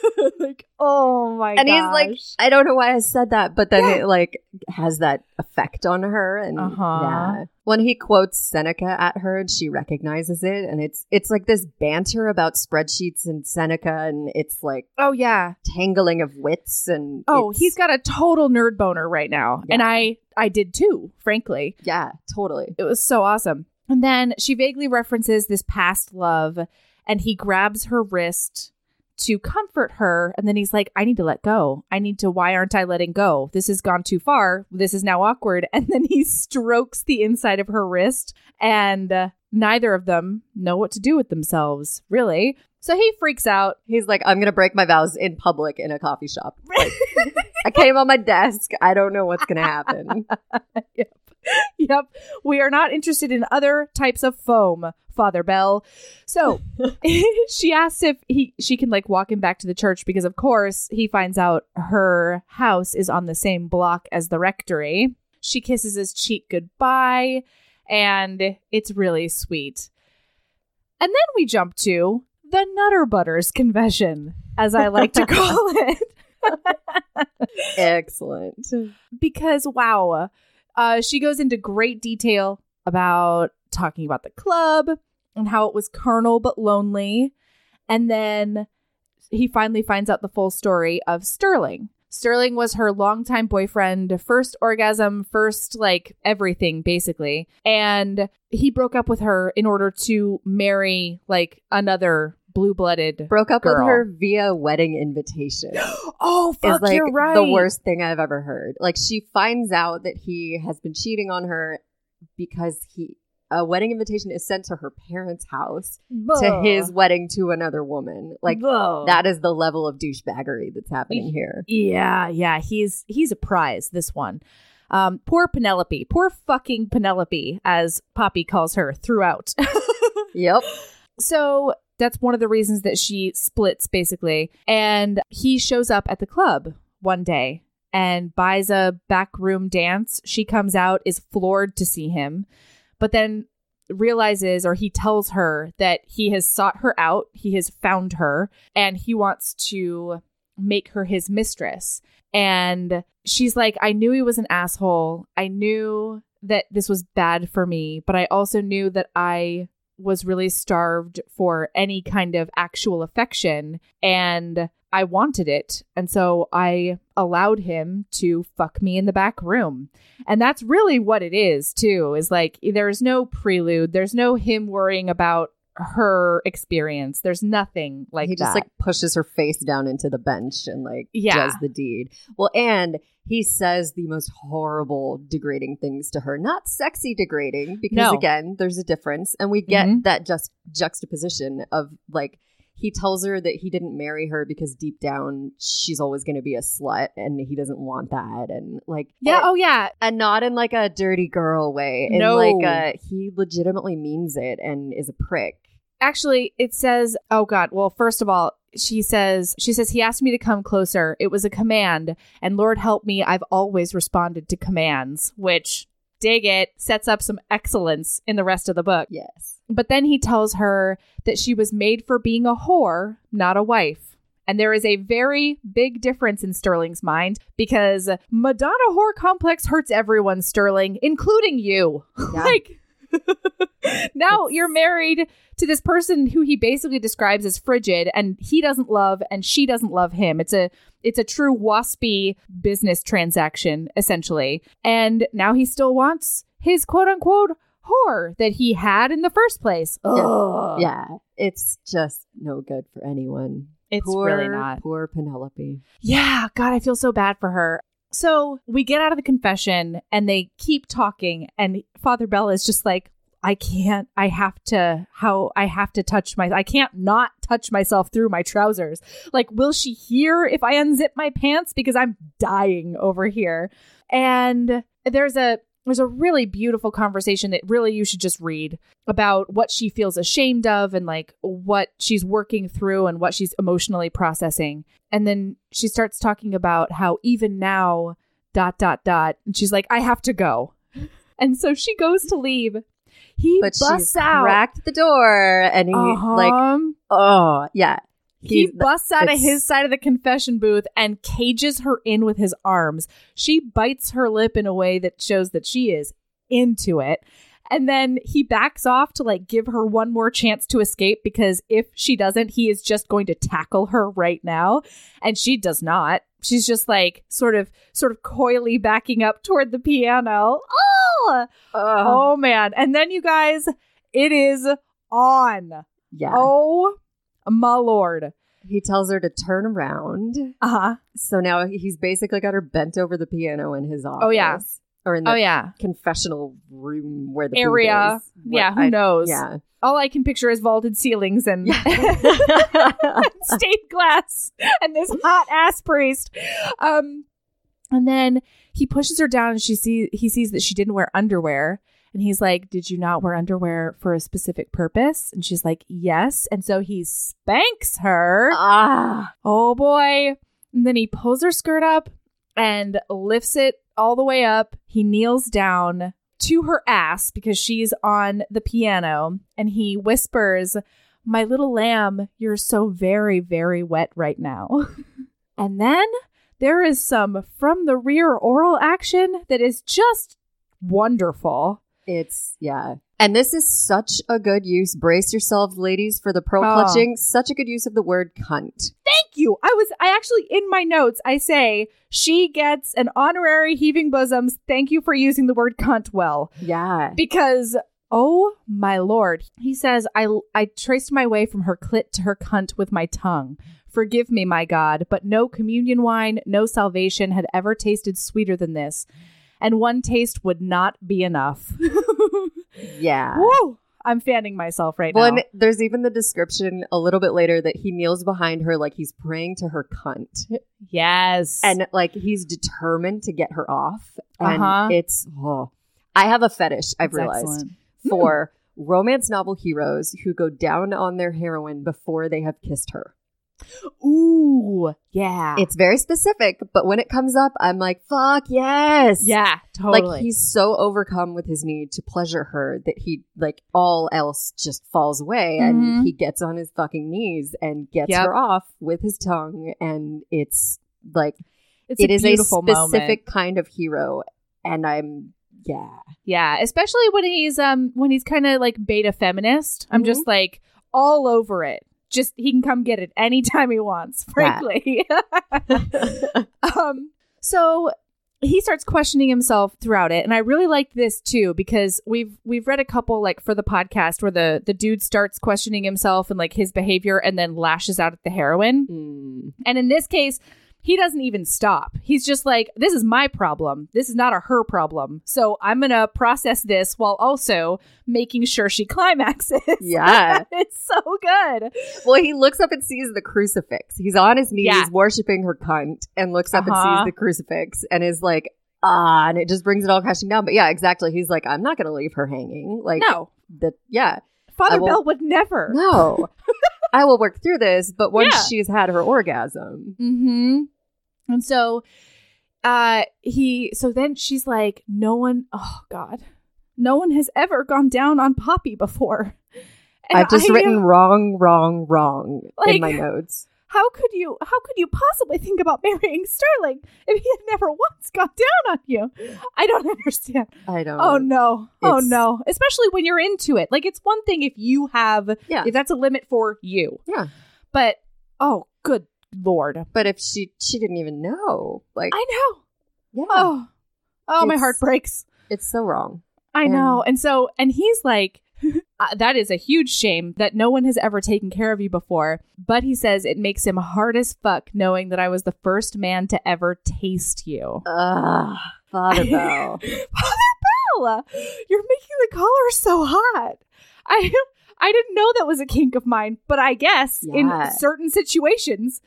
like, oh my god. And he's like, I don't know why I said that, but then Yeah. it like has that effect on her. And Uh-huh. yeah, when he quotes Seneca at her, and she recognizes it, and it's it's like this banter about spreadsheets and Seneca, and it's like oh yeah. tangling of wits. And Oh, he's got a total nerd boner right now. Yeah. And I I did too, frankly. yeah, totally. It was so awesome. And then she vaguely references this past love and he grabs her wrist to comfort her and then he's like I need to let go. I need to why aren't I letting go? This has gone too far. This is now awkward and then he strokes the inside of her wrist and uh, neither of them know what to do with themselves, really. So he freaks out. He's like, I'm gonna break my vows in public in a coffee shop. Like, I came on my desk. I don't know what's gonna happen. yep. We are not interested in other types of foam, Father Bell. So she asks if he she can like walk him back to the church because of course he finds out her house is on the same block as the rectory. She kisses his cheek goodbye and it's really sweet. And then we jump to the Nutter Butters confession, as I like to call it. Excellent. because wow uh, she goes into great detail about talking about the club and how it was carnal but lonely and then he finally finds out the full story of sterling sterling was her longtime boyfriend first orgasm first like everything basically and he broke up with her in order to marry like another blue-blooded Broke up Girl. with her via wedding invitation. oh fuck is like you're right the worst thing I've ever heard. Like she finds out that he has been cheating on her because he a wedding invitation is sent to her parents' house to his wedding to another woman. Like that is the level of douchebaggery that's happening here. Yeah, yeah, he's he's a prize. This one, um, poor Penelope, poor fucking Penelope, as Poppy calls her throughout. Yep. so that's one of the reasons that she splits, basically. And he shows up at the club one day and buys a backroom dance. She comes out, is floored to see him, but then realizes or he tells her that he has sought her out, he has found her, and he wants to make her his mistress. And she's like, I knew he was an asshole. I knew that this was bad for me, but I also knew that I was really starved for any kind of actual affection and I wanted it. And so I allowed him to fuck me in the back room. And that's really what it is, too, is like there's no prelude, there's no him worrying about her experience. There's nothing like he that. just like pushes her face down into the bench and like Yeah. does the deed. Well, and he says the most horrible, degrading things to her. Not sexy degrading, because No. again, there's a difference, and we get Mhm. that just juxtaposition of like he tells her that he didn't marry her because deep down she's always going to be a slut, and he doesn't want that, and like yeah, oh yeah. and not in like a dirty girl way. In No. like a he legitimately means it and is a prick. Actually, it says, oh God. Well, first of all, she says, she says, he asked me to come closer. It was a command. And Lord help me, I've always responded to commands, which, dig it, sets up some excellence in the rest of the book. Yes. But then he tells her that she was made for being a whore, not a wife. And there is a very big difference in Sterling's mind because Madonna whore complex hurts everyone, Sterling, including you. Yeah. like, now you're married to this person who he basically describes as frigid and he doesn't love and she doesn't love him. It's a it's a true waspy business transaction essentially. And now he still wants his quote unquote whore that he had in the first place. Ugh. Yeah, it's just no good for anyone. It's poor, really not. Poor Penelope. Yeah, God, I feel so bad for her. So we get out of the confession and they keep talking, and Father Bell is just like, I can't, I have to, how I have to touch my, I can't not touch myself through my trousers. Like, will she hear if I unzip my pants? Because I'm dying over here. And there's a, there's a really beautiful conversation that really you should just read about what she feels ashamed of and like what she's working through and what she's emotionally processing. And then she starts talking about how even now, dot, dot, dot. And she's like, I have to go. And so she goes to leave. He But busts out. cracked the door and he like, Uh-huh. oh yeah. He busts out of his side of the confession booth and cages her in with his arms. She bites her lip in a way that shows that she is into it. And then he backs off to like give her one more chance to escape because if she doesn't, he is just going to tackle her right now. And she does not. She's just like sort of sort of coyly backing up toward the piano. Oh, Ugh. oh man. And then you guys, it is on. yeah. Oh my lord. He tells her to turn around. Uh-huh. So now he's basically got her bent over the piano in his office. Oh, yeah. Or in the Oh yeah. confessional room where the Area. is. Yeah, who I- knows? Yeah. All I can picture is vaulted ceilings and stained glass and this hot ass priest. Um and then he pushes her down and she see he sees that she didn't wear underwear. And he's like, Did you not wear underwear for a specific purpose? And she's like, Yes. And so he spanks her. ah. Oh boy. And then he pulls her skirt up and lifts it all the way up. He kneels down to her ass because she's on the piano and he whispers, My little lamb, you're so very, very wet right now. and then there is some from the rear oral action that is just wonderful. It's yeah. And this is such a good use. Brace yourselves, ladies, for the pearl Oh. clutching. Such a good use of the word cunt. Thank you. I was I actually in my notes I say she gets an honorary heaving bosoms. Thank you for using the word cunt well Yeah. because oh my lord. He says I I traced my way from her clit to her cunt with my tongue. Forgive me, my God, but no communion wine, no salvation had ever tasted sweeter than this. And one taste would not be enough. Yeah. Woo! I'm fanning myself right Well, now. and there's even the description a little bit later that he kneels behind her like he's praying to her cunt. Yes. And like he's determined to get her off. And Uh-huh. it's oh. I have a fetish, I've That's realized, excellent. for romance novel heroes who go down on their heroine before they have kissed her. Ooh, yeah. It's very specific, but when it comes up, I'm like, fuck yes. yeah, totally. Like he's so overcome with his need to pleasure her that he like all else just falls away Mhm. and he gets on his fucking knees and gets Yep. her off with his tongue and it's like it's it a is a specific moment. kind of hero and I'm yeah. Yeah, especially when he's um when he's kind of like beta feminist. I'm Mhm. just like all over it. Just he can come get it anytime he wants, frankly. um so he starts questioning himself throughout it and I really liked this too because we've we've read a couple like for the podcast where the the dude starts questioning himself and like his behavior and then lashes out at the heroine. Mm. And in this case, he doesn't even stop. He's just like, this is my problem. This is not a her problem. So I'm going to process this while also making sure she climaxes. Yeah. it's so good. Well, he looks up and sees the crucifix. He's on his knees Yeah. worshiping her cunt and looks up and Uh-huh. sees the crucifix and is like, ah, and it just brings it all crashing down. But yeah, exactly. He's like, I'm not going to leave her hanging. Like, No, that, yeah, Father Bell would never. no. I will work through this, but once Yeah. she's had her orgasm, Mm-hmm. And so uh he so then she's like, no one oh God. No one has ever gone down on Poppy before. And I've just I- written wrong, wrong, wrong Like- in my notes. How could you how could you possibly think about marrying Sterling if he had never once gone down on you? I don't understand. I don't. Oh no. Oh no. Especially when you're into it. Like it's one thing if you have Yeah. if that's a limit for you. Yeah. But oh good lord. But if she she didn't even know, like, I know. yeah, Oh. Oh my heart breaks. it's so wrong. I And- know. And so and he's like uh, that is a huge shame that no one has ever taken care of you before. But he says it makes him hard as fuck knowing that I was the first man to ever taste you. Ugh, Father Bell. Father Bell, you're making the collar so hot. I I didn't know that was a kink of mine, but I guess Yeah. in certain situations.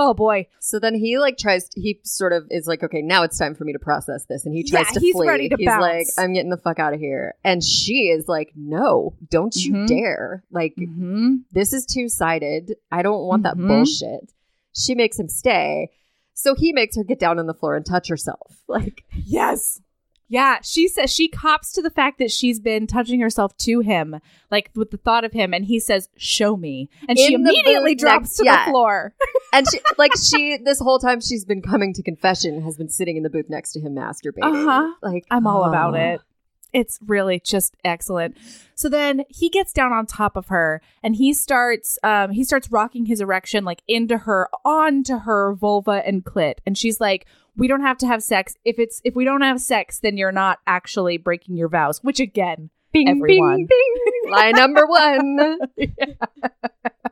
Oh boy. So then he like tries. To, he sort of is like, okay, now it's time for me to process this, and he tries Yeah, to he's flee. ready to he's bounce. like, I'm getting the fuck out of here, and she is like, no, don't you Mhm. dare! Like Mm-hmm. this is two sided. I don't want that Mhm. bullshit. She makes him stay, so he makes her get down on the floor and touch herself. Like, Yes. Yeah, she says she cops to the fact that she's been touching herself to him, like with the thought of him, and he says, "Show me," and she In the immediately drops next- to yeah. the floor. and she, like she, this whole time she's been coming to confession, has been sitting in the booth next to him masturbating. Uh-huh. Like, I'm all about it. It's really just excellent. So then he gets down on top of her and he starts um he starts rocking his erection like into her onto her vulva and clit and she's like we don't have to have sex if it's if we don't have sex then you're not actually breaking your vows which again Bing, Everyone. bing, bing. Lie number one.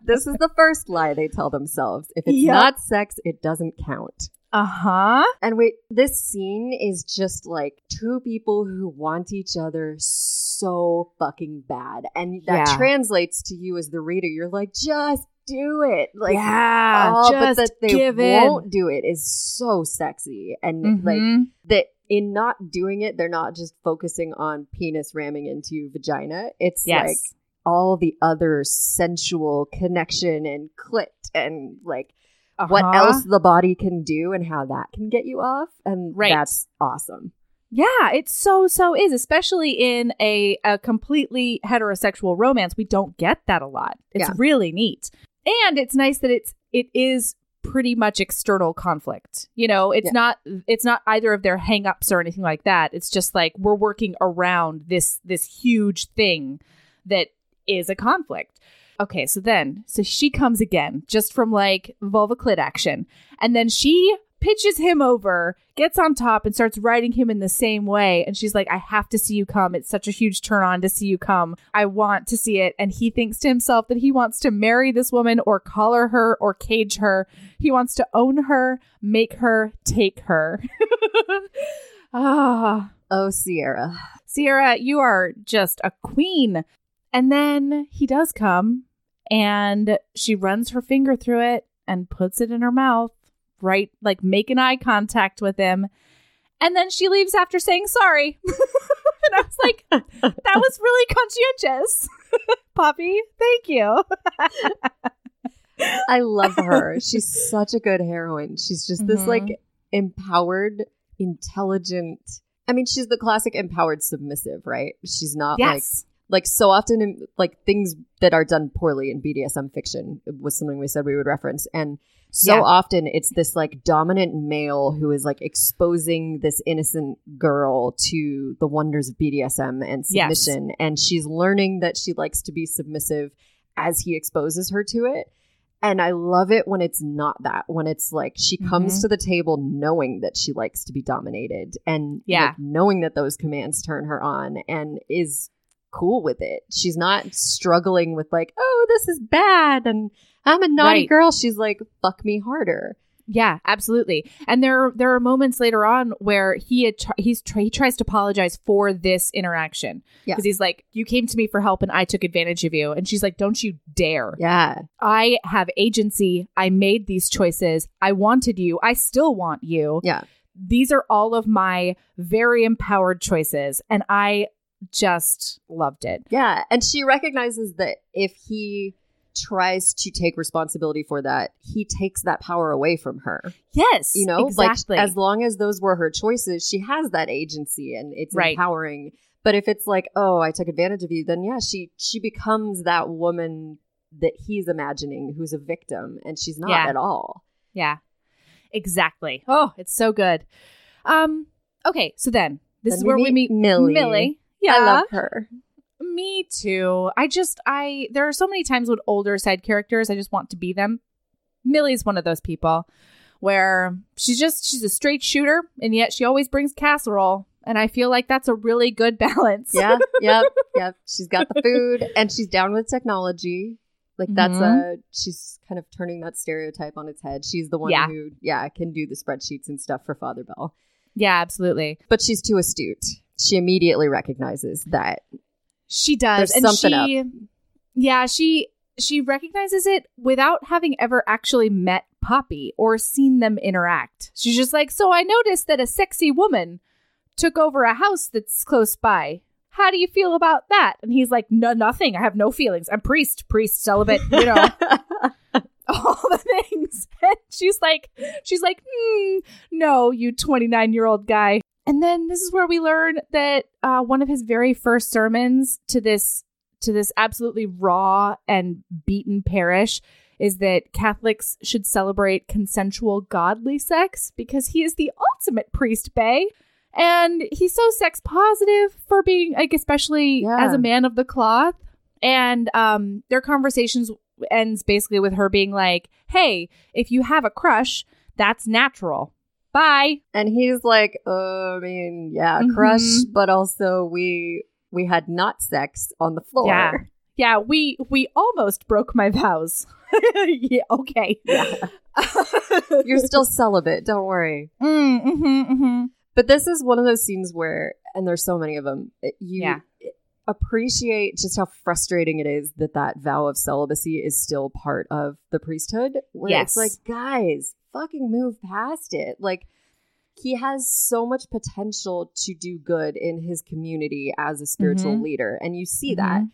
This is the first lie they tell themselves. If it's Yep. not sex, it doesn't count. Uh-huh And wait, this scene is just like two people who want each other so fucking bad. And that Yeah. translates to you as the reader. You're like, just do it. Like, yeah oh, just but that they won't in do it is so sexy. And like, Mhm. that in not doing it, they're not just focusing on penis ramming into vagina. It's yes like all the other sensual connection and clit and like what Uh-huh. else the body can do and how that can get you off. And Right. that's awesome. Yeah, it so so is, especially in a a completely heterosexual romance. We don't get that a lot. It's Yeah. really neat. And it's nice that it's it is pretty much external conflict. You know, it's Yeah. not it's not either of their hangups or anything like that. It's just like we're working around this this huge thing that is a conflict. Okay, so then so she comes again just from like vulva clit action. And then she pitches him over, gets on top, and starts riding him in the same way. And she's like, I have to see you come. It's such a huge turn on to see you come. I want to see it. And he thinks to himself that he wants to marry this woman or collar her or cage her. He wants to own her, make her, take her. ah. Oh, Sierra. Sierra, you are just a queen. And then he does come and she runs her finger through it and puts it in her mouth, right? Like making eye contact with him. And then she leaves after saying sorry. and I was like, that was really conscientious. Poppy, thank you. I love her. She's such a good heroine. She's just this Mhm. like empowered, intelligent. I mean, she's the classic empowered submissive, right? She's not Yes. like so often in like things that are done poorly in BDSM fiction was something we said we would reference and so Yeah. often it's this like dominant male who is like exposing this innocent girl to the wonders of BDSM and Yes. submission and she's learning that she likes to be submissive as he exposes her to it and I love it when it's not that when it's like she comes Mhm. to the table knowing that she likes to be dominated and Yeah. like, knowing that those commands turn her on and is cool with it. She's not struggling with like, oh, this is bad and I'm a naughty Right. girl. She's like, fuck me harder. Yeah, absolutely. And there there are moments later on where he had tr- he's tr- he tries to apologize for this interaction Yeah. because he's like, "You came to me for help, and I took advantage of you." And she's like, "Don't you dare! Yeah. I have agency. I made these choices. I wanted you. I still want you. Yeah. These are all of my very empowered choices, and I just loved it. Yeah. And she recognizes that if he tries to take responsibility for that, he takes that power away from her. Yes, You know, exactly. like as long as those were her choices, she has that agency and it's Right. empowering. But if it's like, oh, I took advantage of you, then yeah, she she becomes that woman that he's imagining who's a victim and she's not Yeah. at all. Yeah. Exactly. Oh, it's so good. Um, okay, so then this Then is where we meet Millie. Millie. Yeah. I love her. Me too. I just I there are so many times with older side characters I just want to be them. Millie's one of those people where she's just she's a straight shooter and yet she always brings casserole and I feel like that's a really good balance. Yeah, yep, yep. She's got the food and she's down with technology. Like that's Mhm. a she's kind of turning that stereotype on its head. She's the one Yeah. who yeah can do the spreadsheets and stuff for Father Bell, yeah, absolutely. but she's too astute. She immediately recognizes that She does. And something she Yeah, she she recognizes it without having ever actually met Poppy or seen them interact. She's just like, So I noticed that a sexy woman took over a house that's close by. How do you feel about that? And he's like, No, nothing. I have no feelings. I'm priest, priest, celibate, you know, all the things. And she's like, She's like, hmm, No, you 29 year old guy. And then this is where we learn that uh, one of his very first sermons to this to this absolutely raw and beaten parish is that Catholics should celebrate consensual godly sex because he is the ultimate priest bay. And he's so sex positive for being like especially Yeah. as a man of the cloth. And um their conversations ends basically with her being like, "Hey, if you have a crush, that's natural. Bye." and he's like, uh, I mean, yeah, Mhm. crush, but also we we had not sex on the floor. Yeah. Yeah, we we almost broke my vows. yeah, okay. Yeah. You're still celibate, don't worry. Mm, mhm, mhm. But this is one of those scenes where, and there's so many of them, you Yeah. Appreciate just how frustrating it is that that vow of celibacy is still part of the priesthood. Where Yes. it's like, guys, fucking move past it. Like, he has so much potential to do good in his community as a spiritual Mhm. leader. And you see that. Mhm.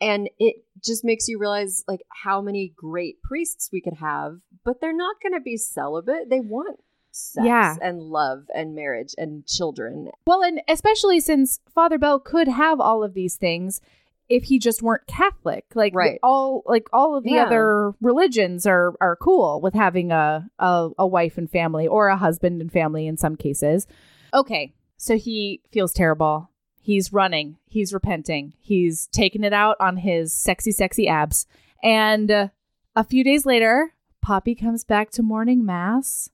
And it just makes you realize, like, how many great priests we could have, but they're not going to be celibate. They want sex Yeah. and love and marriage and children Well, and especially since Father Bell could have all of these things if he just weren't Catholic. Like Right. all like all of the Yeah. other religions are are cool with having a, a a wife and family or a husband and family in some cases. Okay. So he feels terrible. He's running. He's repenting. He's taking it out on his sexy sexy abs. And uh, a few days later, Poppy comes back to morning mass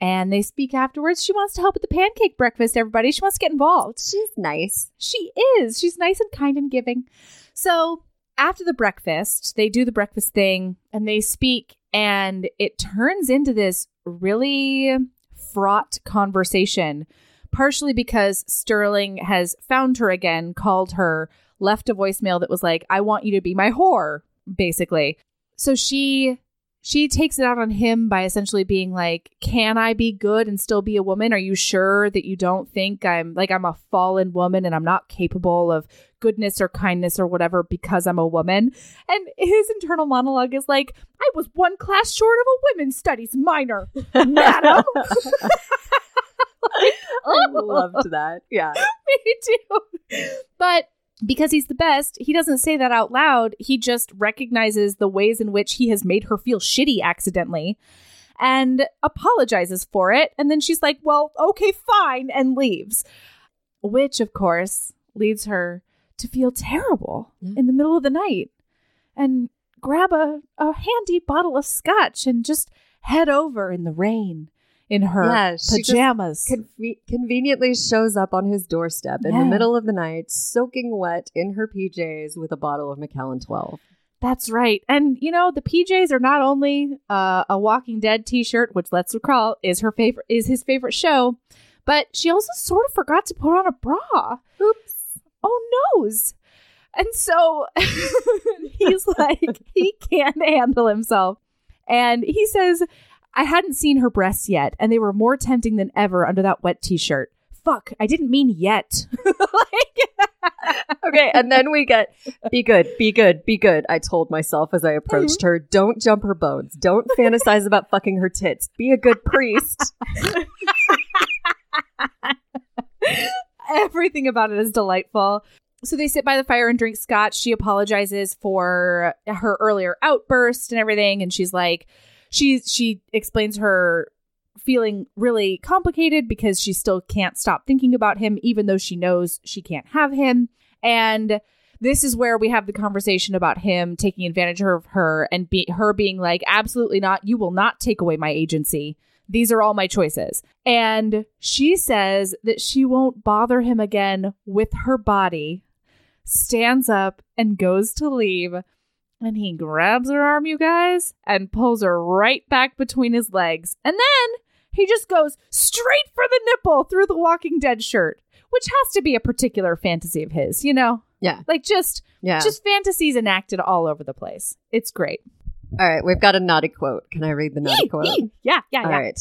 and they speak afterwards. She wants to help with the pancake breakfast, everybody. She wants to get involved. She's nice. She is. She's nice and kind and giving. So after the breakfast, they do the breakfast thing and they speak, and it turns into this really fraught conversation, partially because Sterling has found her again, called her, left a voicemail that was like, I want you to be my whore, basically. So she she takes it out on him by essentially being like, "Can I be good and still be a woman? Are you sure that you don't think I'm like I'm a fallen woman and I'm not capable of goodness or kindness or whatever because I'm a woman?" And his internal monologue is like, "I was one class short of a women's studies minor, madam." I loved that. Yeah. Me too. But because he's the best, he doesn't say that out loud. He just recognizes the ways in which he has made her feel shitty accidentally and apologizes for it. And then she's like, well, okay, fine, and leaves. Which, of course, leads her to feel terrible in the middle of the night and grab a, a handy bottle of scotch and just head over in the rain in her Yeah, pajamas. Conve- conveniently shows up on his doorstep in Yeah. the middle of the night, soaking wet in her PJs with a bottle of Macallan 12. That's right. And you know, the PJs are not only uh, a Walking Dead t-shirt, which let's recall is her favorite is his favorite show, but she also sort of forgot to put on a bra. Oops. Oh noes. And so he's like he can't handle himself. And he says, I hadn't seen her breasts yet, and they were more tempting than ever under that wet t-shirt. Fuck, I didn't mean yet. like, Okay, and then we get be good, be good, be good. I told myself as I approached her, don't jump her bones. Don't fantasize about fucking her tits. Be a good priest. Everything about it is delightful. So they sit by the fire and drink scotch. She apologizes for her earlier outburst and everything, and she's like, she she explains her feeling really complicated because she still can't stop thinking about him, even though she knows she can't have him. And this is where we have the conversation about him taking advantage of her and be her being like, absolutely not. You will not take away my agency. These are all my choices. And she says that she won't bother him again with her body, stands up and goes to leave. And he grabs her arm, you guys, and pulls her right back between his legs. And then he just goes straight for the nipple through the Walking Dead shirt, which has to be a particular fantasy of his, you know? Yeah. Like just Yeah. just fantasies enacted all over the place. It's great. All right, we've got a naughty quote. Can I read the naughty quote? Yeah, yeah, All yeah. right.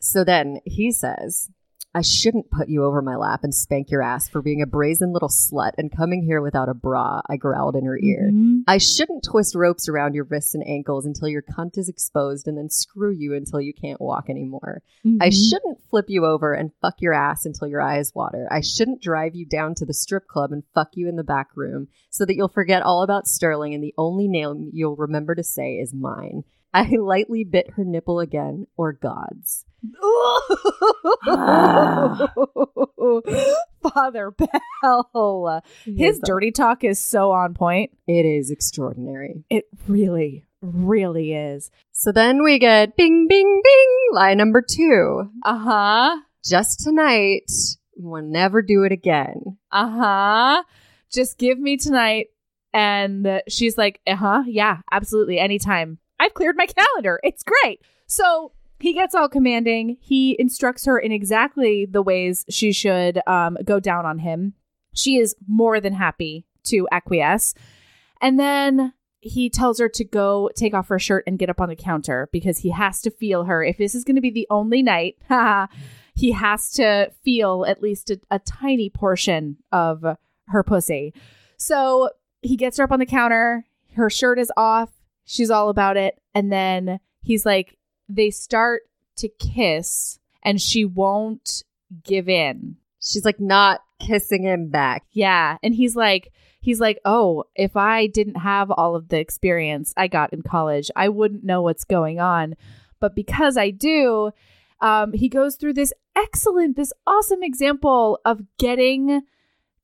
So then he says, I shouldn't put you over my lap and spank your ass for being a brazen little slut and coming here without a bra, I growled in her ear. Mhm. I shouldn't twist ropes around your wrists and ankles until your cunt is exposed and then screw you until you can't walk anymore. I Mhm. shouldn't flip you over and fuck your ass until your eyes water. I shouldn't drive you down to the strip club and fuck you in the back room so that you'll forget all about Sterling and the only name you'll remember to say is mine. I lightly bit her nipple again, or God's. Father Bell. His dirty talk is so on point. It is extraordinary. It really, really is. So then we get bing, bing, bing, lie number two. Uh huh. Just tonight, we'll never do it again. Uh huh. Just give me tonight. And she's like, uh huh. Yeah, absolutely. Anytime. I've cleared my calendar. It's great. So he gets all commanding. He instructs her in exactly the ways she should um, go down on him. She is more than happy to acquiesce. And then he tells her to go take off her shirt and get up on the counter because he has to feel her. If this is going to be the only night, he has to feel at least a, a tiny portion of her pussy. So he gets her up on the counter. Her shirt is off. She's all about it. And then he's like, they start to kiss and she won't give in. She's like not kissing him back. Yeah. And he's like, he's like, oh, if I didn't have all of the experience I got in college, I wouldn't know what's going on. But because I do, um, he goes through this excellent, this awesome example of getting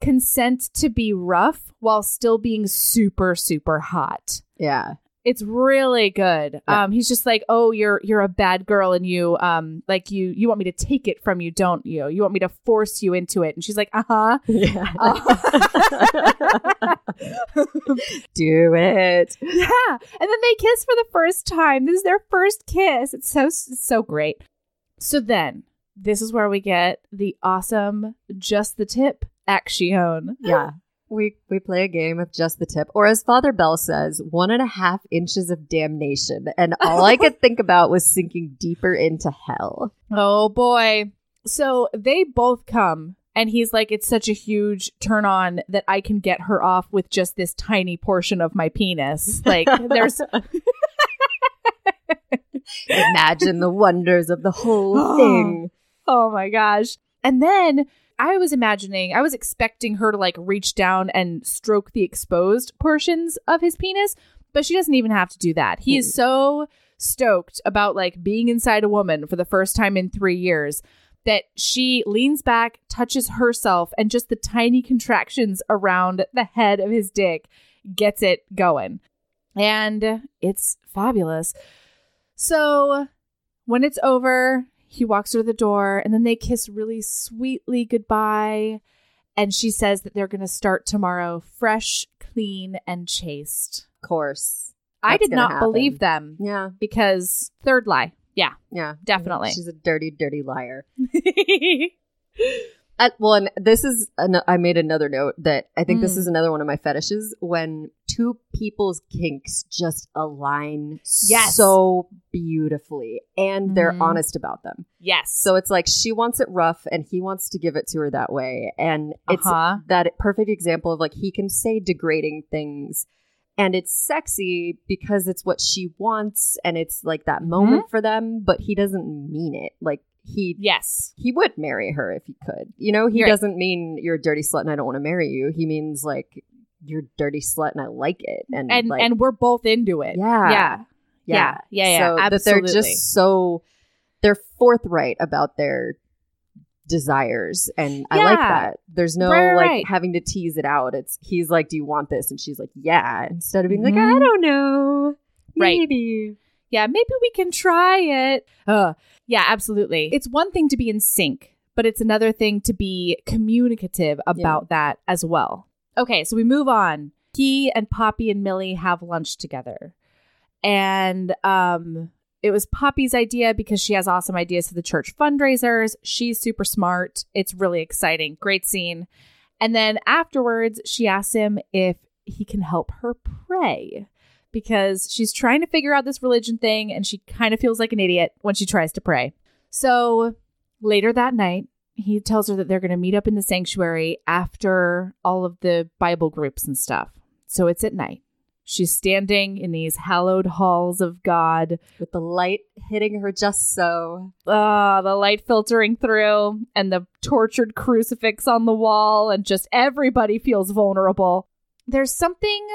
consent to be rough while still being super, super hot. Yeah. It's really good. Yeah. Um, he's just like, oh, you're you're a bad girl, and you um like you you want me to take it from you, don't you? You want me to force you into it, and she's like, uh huh. Yeah. Uh, do it. yeah, and then they kiss for the first time. This is their first kiss. It's so it's so great. So then this is where we get the awesome just the tip action. Yeah. We we play a game of just the tip, or as Father Bell says, one and a half inches of damnation. And all I could think about was sinking deeper into hell. Oh boy. So they both come and he's like it's such a huge turn on that I can get her off with just this tiny portion of my penis. Like there's Imagine the wonders of the whole thing. Oh my gosh. And then I was imagining, I was expecting her to like reach down and stroke the exposed portions of his penis, but she doesn't even have to do that. He is hmm. so stoked about like being inside a woman for the first time in three years that she leans back, touches herself, and just the tiny contractions around the head of his dick gets it going. And it's fabulous. So when it's over, he walks her to the door and then they kiss really sweetly goodbye. And she says that they're going to start tomorrow fresh, clean, and chaste. Of course. I did not happen. believe them Yeah. because third lie. Yeah, Yeah. definitely. She's a dirty, dirty liar. Uh, well, this is, an, I made another note that I think this Mm. is another one of my fetishes when two people's kinks just align Yes. so beautifully and they're Mhm. honest about them. yes. So it's like she wants it rough and he wants to give it to her that way. And it's Uh-huh. that perfect example of like he can say degrading things and it's sexy because it's what she wants and it's like that moment for them, but he doesn't mean it. Like he yes. he would marry her if he could. You know, he right. doesn't mean you're a dirty slut and I don't want to marry you. He means like you're a dirty slut and I like it. And And like, and we're both into it. Yeah. Yeah. Yeah. Yeah. Yeah. so that absolutely. they're just so they're forthright about their desires and I like that. There's no Right, like right. having to tease it out. It's he's like, "Do you want this?" and she's like, "Yeah." Instead of being like, Mhm. "I don't know." Right. Maybe. Yeah, maybe we can try it. Uh, yeah, absolutely. It's one thing to be in sync, but it's another thing to be communicative about that as well. Okay, so we move on. He and Poppy and Millie have lunch together. And um it was Poppy's idea because she has awesome ideas for the church fundraisers. She's super smart. It's really exciting. Great scene. And then afterwards, she asks him if he can help her pray because she's trying to figure out this religion thing and she kind of feels like an idiot when she tries to pray. So later that night, he tells her that they're going to meet up in the sanctuary after all of the Bible groups and stuff. So it's at night. She's standing in these hallowed halls of God with the light hitting her just so. uh, the light filtering through and the tortured crucifix on the wall, and just everybody feels vulnerable. There's something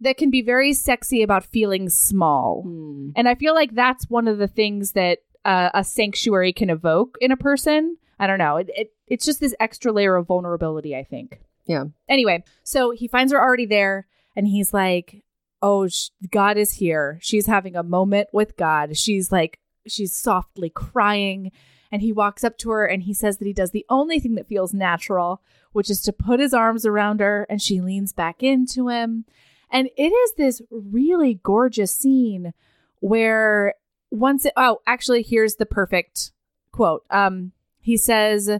that can be very sexy about feeling small. Hmm. And I feel like that's one of the things that uh, a sanctuary can evoke in a person. I don't know. It, it, it's just this extra layer of vulnerability, I think. Yeah. Anyway, so he finds her already there and he's like, Oh, sh- God is here. She's having a moment with God. She's like, she's softly crying. And he walks up to her and he says that he does the only thing that feels natural, which is to put his arms around her. And she leans back into him. And it is this really gorgeous scene where once it, oh, actually, here's the perfect quote. Um, he says,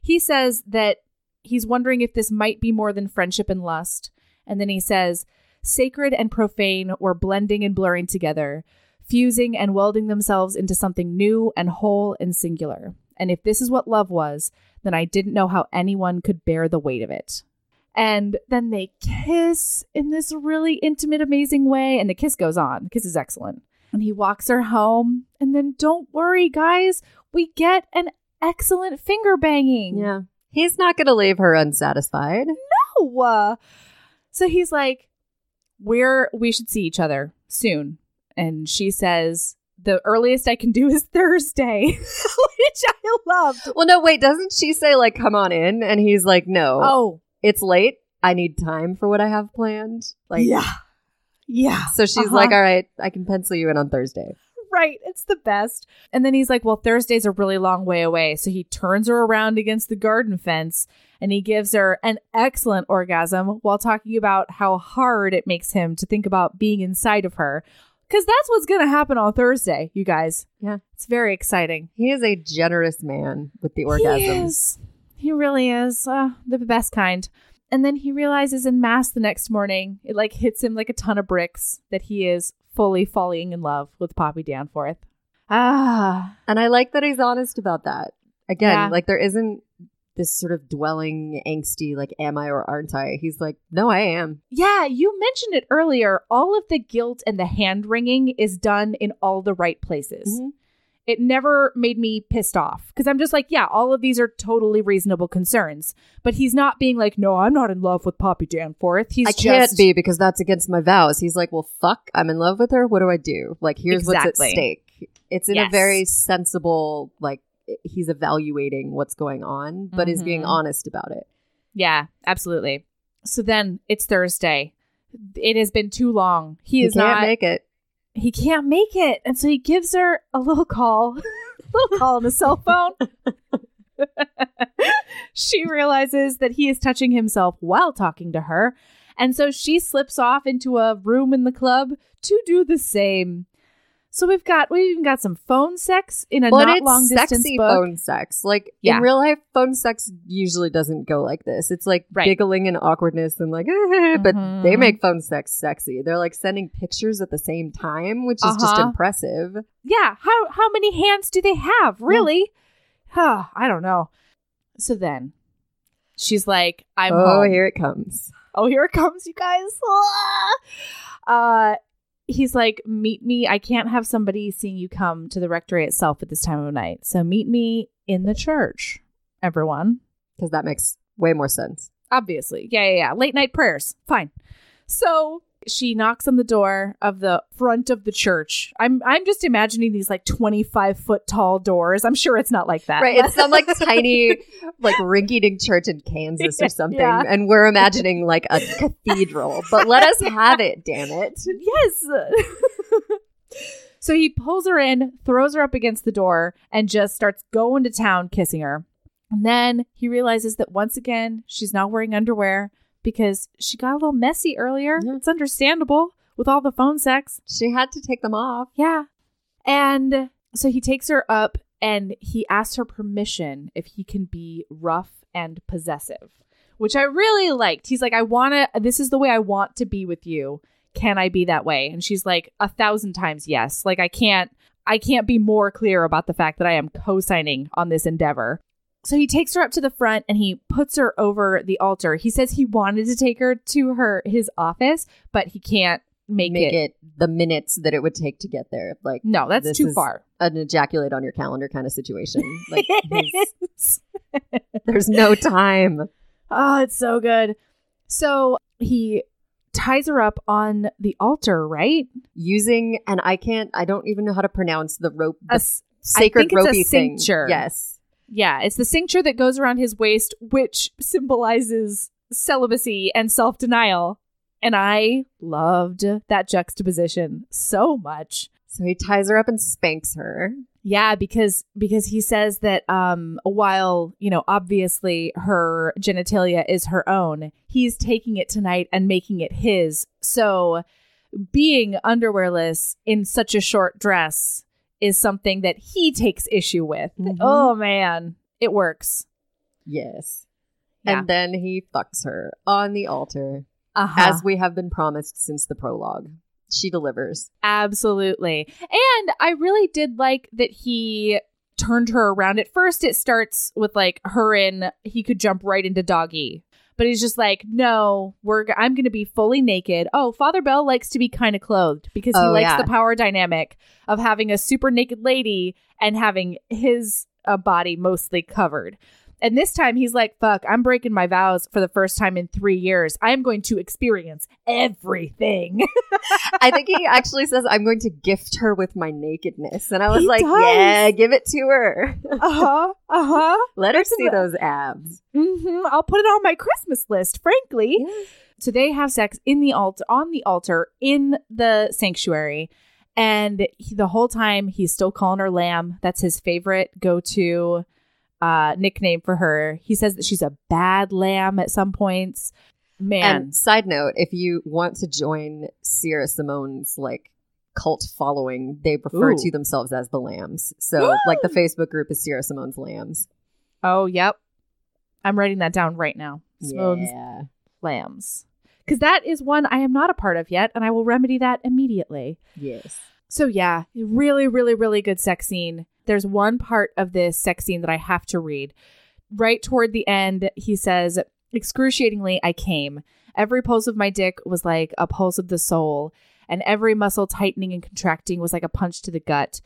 he says that he's wondering if this might be more than friendship and lust. And then he says, sacred and profane were blending and blurring together, fusing and welding themselves into something new and whole and singular. And if this is what love was, then I didn't know how anyone could bear the weight of it. And then they kiss in this really intimate, amazing way. And the kiss goes on. The kiss is excellent. And he walks her home. And then don't worry, guys, we get an excellent finger banging. Yeah. He's not going to leave her unsatisfied. No. Uh, So he's like, We're we should see each other soon. And she says, The earliest I can do is Thursday. Which I loved. Well, no, wait, doesn't she say, like, come on in? And he's like, no, Oh, it's late. I need time for what I have planned. Like, yeah. Yeah. So she's Uh-huh. like, all right, I can pencil you in on Thursday. right. It's the best. And then he's like, Well, Thursday's a really long way away. So he turns her around against the garden fence and he gives her an excellent orgasm while talking about how hard it makes him to think about being inside of her. Because that's what's going to happen on Thursday, you guys. Yeah. It's very exciting. He is a generous man with the He orgasms. He really is. Uh, the best kind. And then he realizes in mass the next morning, it like hits him like a ton of bricks that he is fully falling in love with Poppy Danforth. Ah, And I like that he's honest about that. Again, Yeah. like there isn't this sort of dwelling, angsty, like, am I or aren't I? He's like, no, I am. yeah, you mentioned it earlier. All of the guilt and the hand wringing is done in all the right places. Mhm. It never made me pissed off because I'm just like, yeah, all of these are totally reasonable concerns. But he's not being like, no, I'm not in love with Poppy Danforth. He's I can't be because that's against my vows. He's like, well, fuck, I'm in love with her. What do I do? Like, here's what's at stake. It's in a very sensible, like, he's evaluating what's going on, but is being Mhm. honest about it. Yeah, absolutely. So then it's Thursday. It has been too long. He, He is can't not. make it. He can't make it, and so he gives her a little call, a little call on the cell phone. she realizes that he is touching himself while talking to her, and so she slips off into a room in the club to do the same. So we've got we've even got some phone sex in a But not long distance sexy book. phone sex. Like Yeah. in real life, phone sex usually doesn't go like this. It's like Right. giggling and awkwardness and like, but Mhm. they make phone sex sexy. They're like sending pictures at the same time, which is just Uh-huh. impressive. yeah how how many hands do they have really huh i don't know so then she's like i'm oh, home. here it comes. oh here it comes you guys Ah. uh he's like meet me. I can't have somebody seeing you come to the rectory itself at this time of night. So meet me in the church everyone. Because that makes way more sense. obviously. Yeah yeah yeah. Late night prayers. Fine. So she knocks on the door of the front of the church i'm i'm just imagining these like 25 foot tall doors i'm sure it's not like that Right. It's some like tiny, like rinky dink church in Kansas or something. Yeah. And we're imagining like a cathedral. But let us have it, damn it. yes so he pulls her in throws her up against the door and just starts going to town kissing her and then he realizes that once again she's not wearing underwear because she got a little messy earlier it's understandable with all the phone sex She had to take them off. Yeah. And so he takes her up and he asks her permission if he can be rough and possessive, which I really liked. He's like, I want to, this is the way I want to be with you. can I be that way? And she's like, a thousand times yes. Like I can't I can't be more clear about the fact that I am co-signing on this endeavor. So he takes her up to the front and he puts her over the altar. He says he wanted to take her to her his office, but he can't make, Make it. it the minutes that it would take to get there. Like No, that's too far. an ejaculate on your calendar kind of situation. Like there's no time. Oh, it's so good. So he ties her up on the altar, right? Using and I can't I don't even know how to pronounce the rope A the s- sacred a ropey thing. Yes. Yeah, it's the cincture that goes around his waist, which symbolizes celibacy and self denial. And I loved that juxtaposition so much. So he ties her up and spanks her. Yeah, because because he says that um while, you know, obviously her genitalia is her own, he's taking it tonight and making it his. So being underwearless in such a short dress is something that he takes issue with. Mhm. Oh man, it works. Yes. Yeah. And then he fucks her on the altar, Uh-huh. as we have been promised since the prologue. She delivers. Absolutely. And I really did like that he turned her around. At first, it starts with like her in, he could jump right into doggy. But he's just like, no, we're. g- I'm going to be fully naked. Oh, Father Bell likes to be kind of clothed because he Oh, likes yeah. the power dynamic of having a super naked lady and having his uh, body mostly covered. And this time he's like, fuck, I'm breaking my vows for the first time in three years. I'm going to experience everything. I think he actually says, I'm going to gift her with my nakedness. And I was He like, does. yeah, give it to her. uh huh. Uh huh. Let her see those abs. Mm-hmm. I'll put it on my Christmas list, frankly. Yeah. So they have sex in the altar, on the altar in the sanctuary. And he, the whole time he's still calling her lamb. That's his favorite go to uh, nickname for her. He says that she's a bad lamb at some points. Man. And side note, if you want to join Sierra Simone's like cult following, they refer Ooh. to themselves as the Lambs. So like the Facebook group is Sierra Simone's Lambs. oh, yep. I'm writing that down right now. Simone's Yeah. lambs. Because that is one I am not a part of yet, and I will remedy that immediately. Yes. So yeah, really, really, really good sex scene. There's one part of this sex scene that I have to read. Right toward the end, he says, excruciatingly, I came. Every pulse of my dick was like a pulse of the soul, and every muscle tightening and contracting was like a punch to the gut.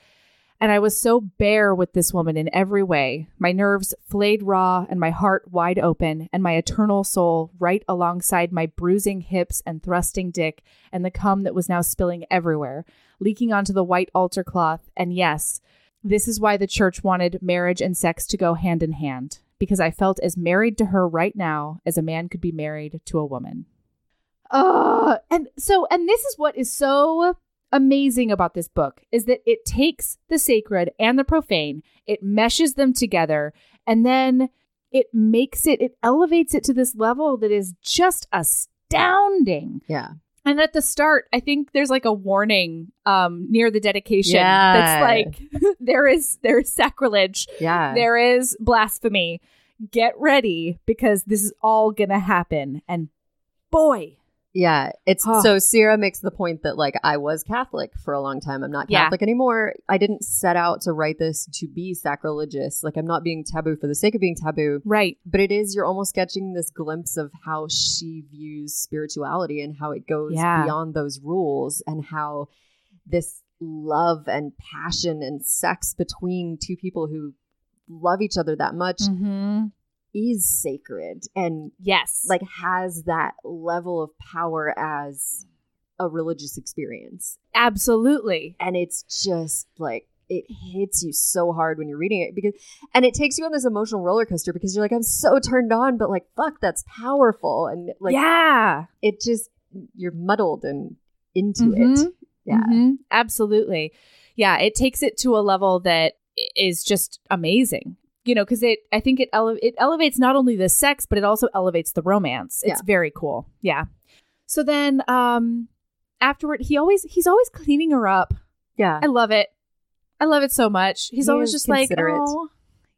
And I was so bare with this woman in every way, my nerves flayed raw and my heart wide open, and my eternal soul right alongside my bruising hips and thrusting dick, and the cum that was now spilling everywhere, leaking onto the white altar cloth. And yes, this is why the church wanted marriage and sex to go hand in hand, because I felt as married to her right now as a man could be married to a woman. Uh, and so, and this is what is so amazing about this book is that it takes the sacred and the profane, it meshes them together, and then it makes it, it elevates it to this level that is just astounding. Yeah. And at the start, I think there's like a warning um near the dedication Yeah. that's like there is there is sacrilege, Yeah. there is blasphemy. Get ready because this is all gonna happen. And boy, Yeah, it's Huh. so Sierra makes the point that like I was Catholic for a long time. I'm not Yeah. Catholic anymore. I didn't set out to write this to be sacrilegious. Like I'm not being taboo for the sake of being taboo, right. but it is you're almost catching this glimpse of how she views spirituality and how it goes Yeah. beyond those rules and how this love and passion and sex between two people who love each other that much Mm-hmm. Is sacred and Yes. like has that level of power as a religious experience absolutely. and it's just like it hits you so hard when you're reading it because and it takes you on this emotional roller coaster because you're like i'm so turned on but like fuck that's powerful and like yeah. it just you're muddled and into Mhm. it yeah Mhm. Absolutely. Yeah, it takes it to a level that is just amazing. You know, because it, I think it ele- it elevates not only the sex, but it also elevates the romance. It's Yeah. very cool. Yeah. So then, um, afterward, he always he's always cleaning her up. yeah I love it. I love it so much. He's He always just like, oh,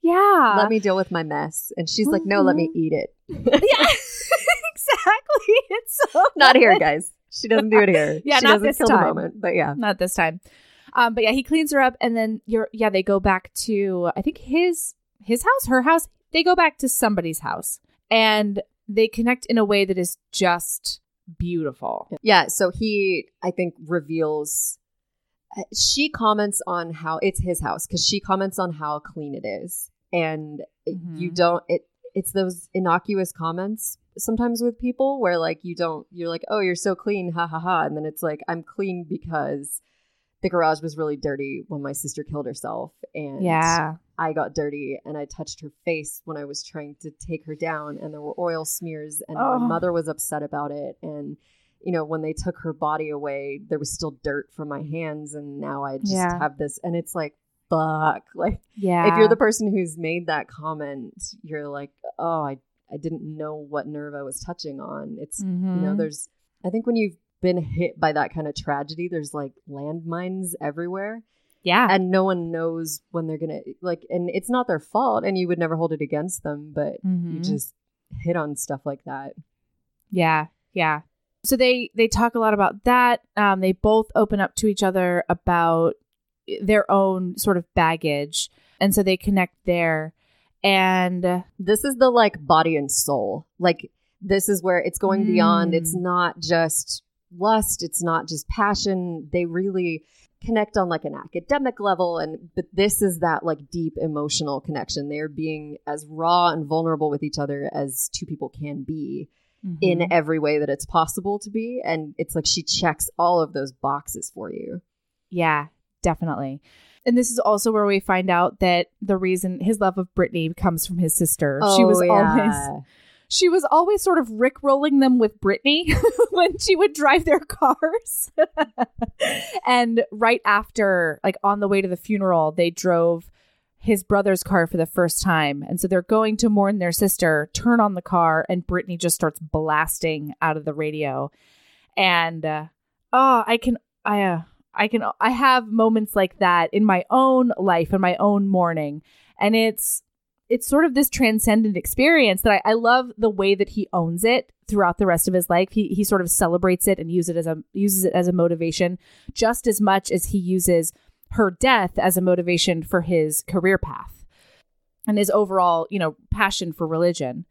yeah. let me deal with my mess and she's like no let me Mhm. eat it yeah, exactly. It's so not here guys she doesn't do it here. Yeah, she not doesn't this kill time. the moment. But yeah, Not this time. Um, but yeah, he cleans her up, and then you're yeah, they go back to I think his his house, her house. They go back to somebody's house, and they connect in a way that is just beautiful. yeah. So he, I think, reveals. uh, She comments on how it's his house because she comments on how clean it is, and it- you don't. It it's those innocuous comments sometimes with people where like you don't. You're like, oh, you're so clean, ha ha ha, and then it's like I'm clean because the garage was really dirty when my sister killed herself, and Yeah, I got dirty and I touched her face when I was trying to take her down, and there were oil smears, and Oh. my mother was upset about it. And you know, when they took her body away, there was still dirt from my hands, and now I just Yeah. have this, and it's like, fuck. Like, yeah. if you're the person who's made that comment, you're like, oh, I, I didn't know what nerve I was touching on. It's, you know, Mhm. there's, I think when you've been hit by that kind of tragedy, there's like landmines everywhere yeah, and no one knows when they're gonna like and it's not their fault and you would never hold it against them but you Mhm. just hit on stuff like that Yeah, yeah. So they they talk a lot about that. Um, they both open up to each other about their own sort of baggage, and so they connect there. And this is the like body and soul like this is where it's going beyond Mm. it's not just lust it's not just passion they really connect on like an academic level and but this is that like deep emotional connection they're being as raw and vulnerable with each other as two people can be in Mhm. every way that it's possible to be and it's like she checks all of those boxes for you yeah, definitely. And this is also where we find out that the reason his love of Britney comes from his sister. she was Oh, always yeah. She was always sort of rickrolling them with Britney when she would drive their cars. and right after, like on the way to the funeral, they drove his brother's car for the first time. And so they're going to mourn their sister, turn on the car, and Britney just starts blasting out of the radio. And uh, oh, I can, I, uh, I can, I have moments like that in my own life, in my own mourning. And it's, it's sort of this transcendent experience that I, I love the way that he owns it throughout the rest of his life. He he sort of celebrates it and uses it as a uses it as a motivation just as much as he uses her death as a motivation for his career path and his overall, you know, passion for religion.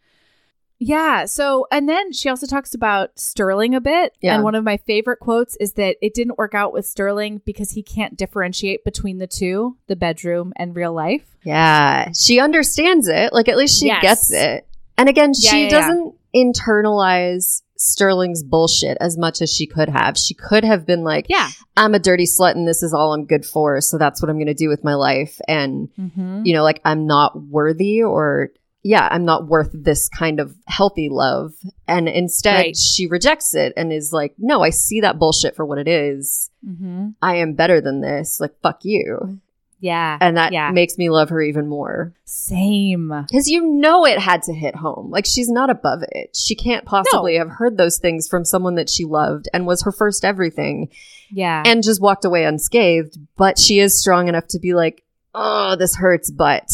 Yeah. So, and then she also talks about Sterling a bit. Yeah. And one of my favorite quotes is that it didn't work out with Sterling because he can't differentiate between the two, the bedroom and real life. Yeah, she understands it. Like at least she Yes. gets it. And again, Yeah, she yeah, yeah. doesn't internalize Sterling's bullshit as much as she could have. She could have been like, Yeah. I'm a dirty slut and this is all I'm good for, so that's what I'm going to do with my life and Mm-hmm. you know, like I'm not worthy or yeah, I'm not worth this kind of healthy love. And instead, Right. she rejects it and is like, no, I see that bullshit for what it is. Mm-hmm. I am better than this. Like, fuck you. Yeah. And that Yeah. makes me love her even more. Same. Because you know it had to hit home. Like, she's not above it. She can't possibly have heard those things from someone that she loved and was her first everything Yeah. and just walked away unscathed. But she is strong enough to be like, oh, this hurts, but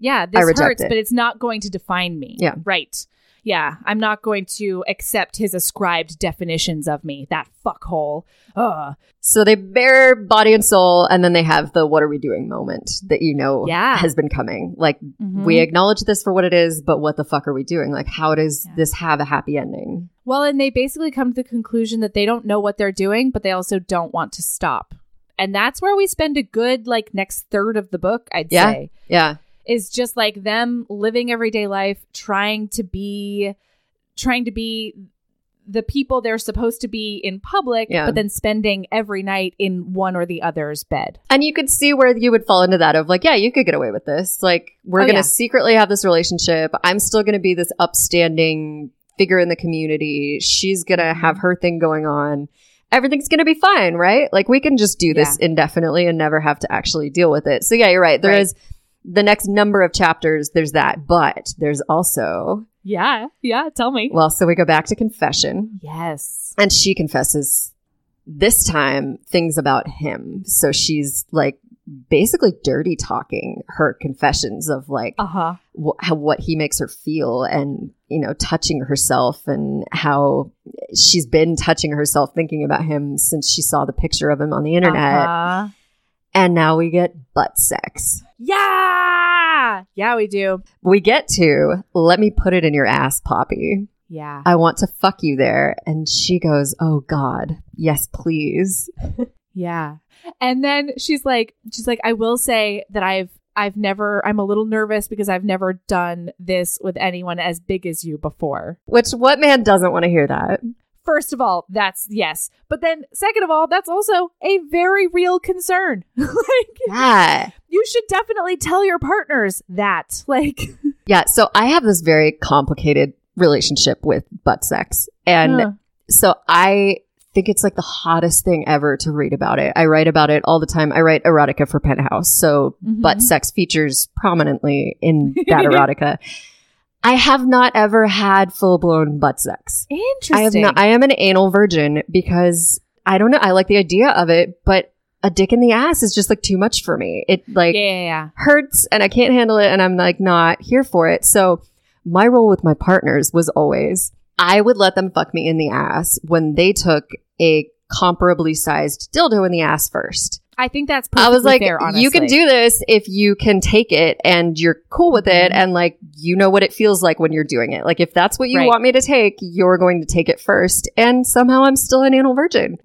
yeah, this hurts, it. but it's not going to define me. Yeah. Right. Yeah. I'm not going to accept his ascribed definitions of me. That fuckhole. Ugh. So they bear body and soul, and then they have the "what are we doing" moment that you know Yeah. has been coming. Like Mhm. we acknowledge this for what it is, but what the fuck are we doing? Like how does Yeah. this have a happy ending? Well, and they basically come to the conclusion that they don't know what they're doing, but they also don't want to stop. And that's where we spend a good, like, next third of the book, I'd Yeah. say. Yeah, is just like them living everyday life trying to be trying to be the people they're supposed to be in public Yeah. but then spending every night in one or the other's bed and you could see where you would fall into that of like, yeah, you could get away with this. Like we're Oh, gonna yeah. secretly have this relationship. I'm still gonna be this upstanding figure in the community. She's gonna mm-hmm. have her thing going on. Everything's gonna be fine, right? Like we can just do this indefinitely and never have to actually deal with it. So yeah, you're right. There is Right. The next number of chapters. There's that, but there's also yeah yeah tell me well. So we go back to confession, yes and she confesses this time things about him. So she's like basically dirty talking her confessions of like uh-huh wh- how what he makes her feel and you know touching herself and how she's been touching herself thinking about him since she saw the picture of him on the internet. Uh-huh. And now we get butt sex. Yeah. Yeah, we do. We get to, let me put it in your ass, Poppy. Yeah. I want to fuck you there. And she goes, Oh God, yes, please. Yeah. And then she's like she's like I will say that I've I've never I'm a little nervous because I've never done this with anyone as big as you before. Which, what man doesn't want to hear that? First of all, that's yes. But then second of all, that's also a very real concern. like Yeah. you should definitely tell your partners that. Like Yeah. So I have this very complicated relationship with butt sex. And so I think it's like the hottest thing ever to read about it. I write about it all the time. I write erotica for Penthouse. So Mhm. butt sex features prominently in that erotica. I have not ever had full blown butt sex. interesting. I have not. I am an anal virgin because I don't know. I like the idea of it, but a dick in the ass is just like too much for me. It like yeah, yeah, yeah. hurts and I can't handle it, and I'm like not here for it. So my role with my partners was always I would let them fuck me in the ass when they took a comparably sized dildo in the ass first. I think that's I was like, fair, honestly. you can do this if you can take it and you're cool with it Mhm. and like you know what it feels like when you're doing it. Like if that's what you Right. want me to take, you're going to take it first. And somehow I'm still an anal virgin.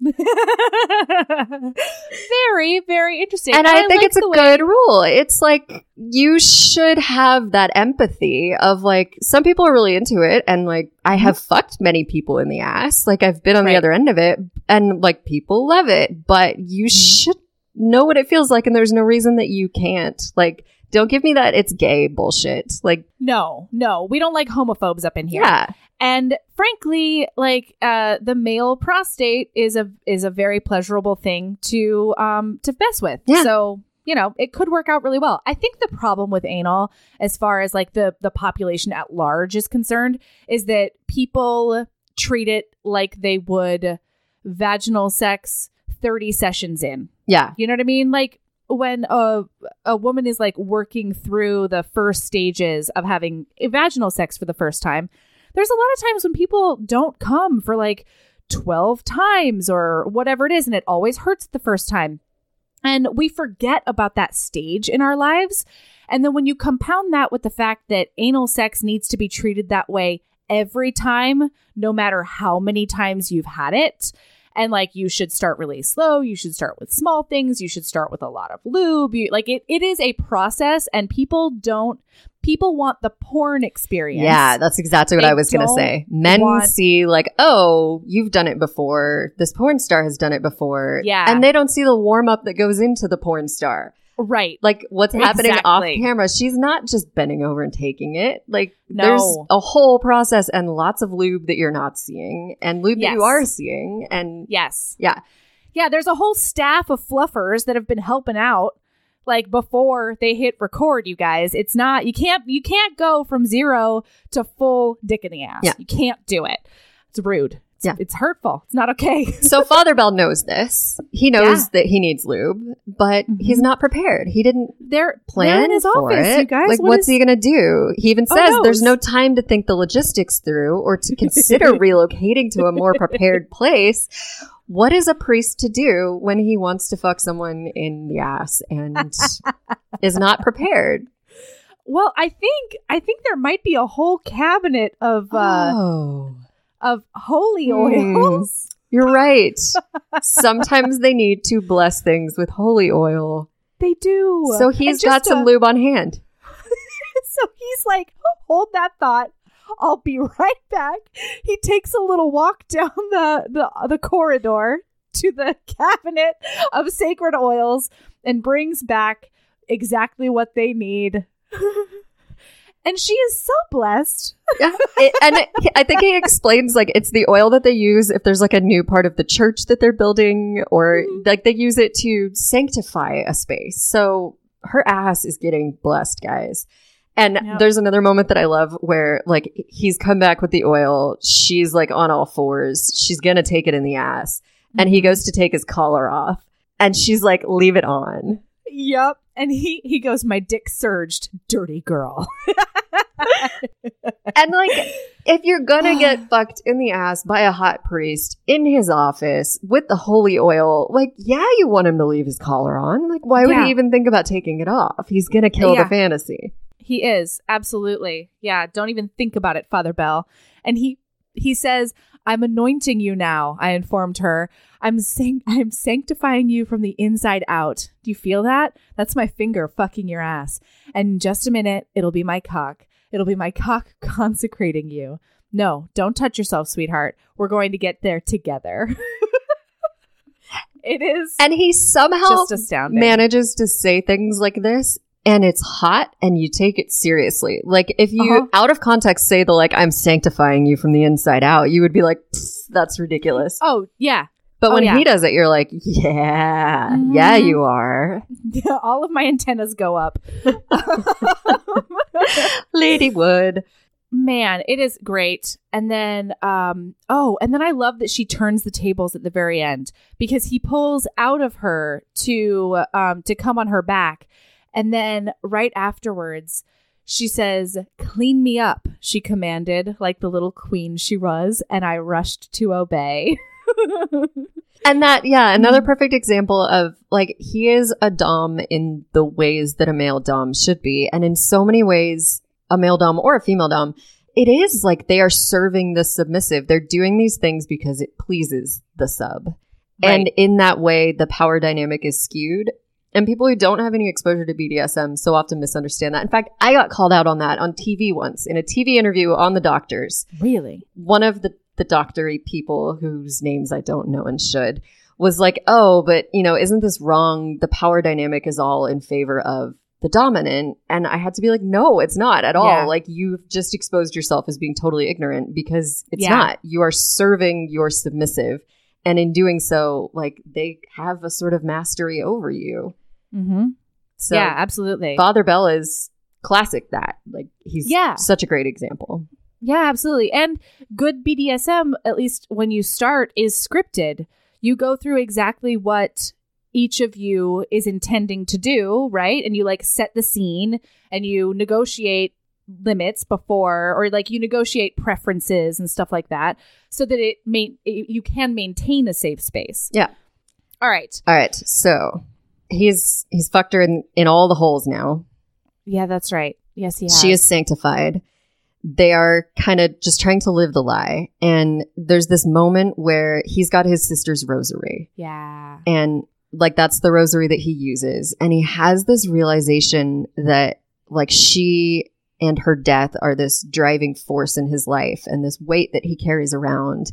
very, very interesting. And I, think like it's a way- good rule. It's like you should have that empathy of like some people are really into it and like I have fucked many people in the ass. Like I've been on Right. the other end of it and like people love it, but you Mhm. should know what it feels like and there's no reason that you can't. Like don't give me that it's gay bullshit. Like No, no, we don't like homophobes up in here. yeah. And frankly, like uh, the male prostate is a is a very pleasurable thing to um to mess with. Yeah. So you know it could work out really well. I think the problem with anal, as far as like the the population at large is concerned, is that people treat it like they would vaginal sex thirty sessions in. Yeah. You know what I mean? Like when a a woman is like working through the first stages of having vaginal sex for the first time, there's a lot of times when people don't come for like 12 times or whatever it is and it always hurts the first time. And we forget about that stage in our lives. And then when you compound that with the fact that anal sex needs to be treated that way every time, no matter how many times you've had it, and like you should start really slow you should start with small things you should start with a lot of lube you, like it, it is a process and people don't people want the porn experience Yeah, that's exactly what They I was going to say. Men want- see like, "Oh, you've done it before. This porn star has done it before." Yeah. And they don't see the warm up that goes into the porn star. Right like what's happening off camera. She's not just bending over and taking it. Like No. there's a whole process and lots of lube that you're not seeing and lube that you are seeing. And yes yeah, yeah there's a whole staff of fluffers that have been helping out like before they hit record you guys it's not you can't you can't go from zero to full dick in the ass Yeah. you can't do it it's rude Yeah. it's hurtful it's not okay so Father Bell knows this. He knows Yeah. that he needs lube, but Mhm. he's not prepared. He didn't they're plan in his for office it. you guys like, What what's is- he gonna do? He even Oh, says knows? there's no time to think the logistics through or to consider relocating to a more prepared place. What is a priest to do when he wants to fuck someone in the ass and is not prepared? Well, I think I think there might be a whole cabinet of uh oh, of holy Hmm. oils. you're right. Sometimes they need to bless things with holy oil. They do. So he's got some uh, lube on hand. So he's like, hold that thought. I'll be right back. He takes a little walk down the the, the corridor to the cabinet of sacred oils and brings back exactly what they need. And she is so blessed. Yeah. It- and it, I think he explains like it's the oil that they use if there's like a new part of the church that they're building or Mhm. like they use it to sanctify a space. So her ass is getting blessed, guys. And Yep. there's another moment that I love where like he's come back with the oil. She's like on all fours. She's going to take it in the ass. And he goes to take his collar off. And she's like, leave it on. Yep. And he he goes, My dick surged, dirty girl. And like, if you're gonna get fucked in the ass by a hot priest in his office with the holy oil, like, yeah, you want him to leave his collar on. Like, why would Yeah. he even think about taking it off? He's gonna kill Yeah. the fantasy. He is, absolutely. Yeah, don't even think about it, Father Bell. And he he says, "I'm anointing you now." I informed her. I'm sanct- I'm sanctifying you from the inside out. Do you feel that? That's my finger fucking your ass. And in just a minute, it'll be my cock. It'll be my cock consecrating you. No, don't touch yourself, sweetheart. We're going to get there together. it is And he somehow just astounding. manages to say things like this and it's hot and you take it seriously. Like if you Uh-huh. out of context say the like I'm sanctifying you from the inside out, you would be like that's ridiculous. oh, yeah. But oh, when yeah. he does it you're like, yeah, Mhm. yeah you are. Yeah, all of my antennas go up. Ladywood. Man, it is great. And then um oh, and then I love that she turns the tables at the very end because he pulls out of her to um to come on her back. And then right afterwards, she says, "Clean me up," she commanded, like the little queen she was, and I rushed to obey. And that, yeah, another Mm-hmm. perfect example of like he is a dom in the ways that a male dom should be, and in so many ways, a male dom or a female dom, it is like they are serving the submissive. They're doing these things because it pleases the sub, and in that way, the power dynamic is skewed. And people who don't have any exposure to BDSM so often misunderstand that. In fact, I got called out on that on TV once in a TV interview on the doctors really? one of the the doctory people whose names I don't know and should was like, "Oh, but you know, isn't this wrong? The power dynamic is all in favor of the dominant." And I had to be like, "No, it's not at all. Yeah. Like you've just exposed yourself as being totally ignorant because it's Yeah. not. You are serving your submissive, and in doing so, like they have a sort of mastery over you." Mm-hmm. So yeah, absolutely. Father Bell is classic that. Like he's Yeah. such a great example. Yeah, absolutely. And good BDSM, at least when you start, is scripted. You go through exactly what each of you is intending to do, right? And you like set the scene and you negotiate limits before or like you negotiate preferences and stuff like that so that it may you can maintain a safe space. Yeah. All right. All right, so he's he's fucked her in in all the holes now. Yeah, that's right. Yes, he has. She is sanctified. They are kind of just trying to live the lie, and there's this moment where he's got his sister's rosary, Yeah. and like that's the rosary that he uses, and he has this realization that like she and her death are this driving force in his life, and this weight that he carries around,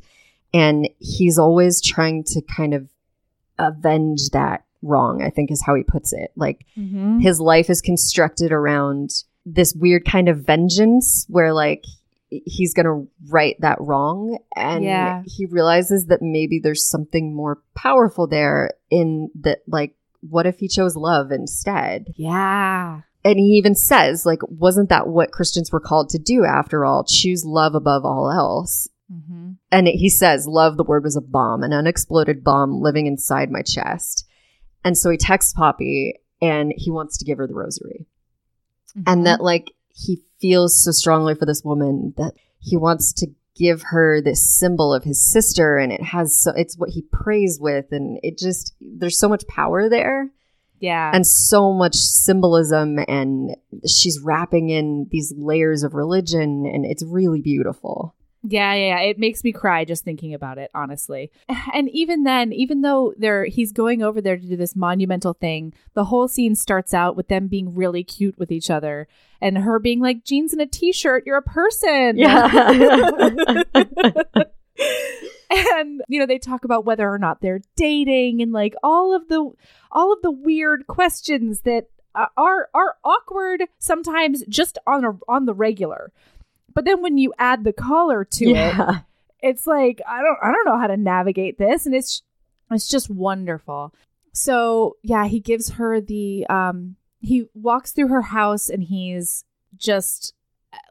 and he's always trying to kind of avenge that wrong. I think is how he puts it, like Mm-hmm. his life is constructed around this weird kind of vengeance where like he's going to right that wrong and Yeah. he realizes that maybe there's something more powerful there in that like what if he chose love instead Yeah. and he even says like wasn't that what christians were called to do after all choose love above all else Mm-hmm. and he says love the word was a bomb an unexploded bomb living inside my chest and so he texts poppy and he wants to give her the rosary. Mm-hmm. and that like he feels so strongly for this woman that he wants to give her this symbol of his sister. And it has so it's what he prays with. And it just there's so much power there. Yeah. and so much symbolism. And she's wrapping in these layers of religion. And it's really beautiful Yeah, yeah, yeah. It makes me cry just thinking about it, honestly. And even then, even though they're he's going over there to do this monumental thing, the whole scene starts out with them being really cute with each other and her being like, jeans and a t-shirt, you're a person. Yeah. and you know, they talk about whether or not they're dating and like all of the all of the weird questions that uh, are are awkward sometimes just on a on the regular. But then when you add the collar to it, it's like I don't I don't know how to navigate this and it's it's just wonderful. So, yeah, he gives her the um he walks through her house and he's just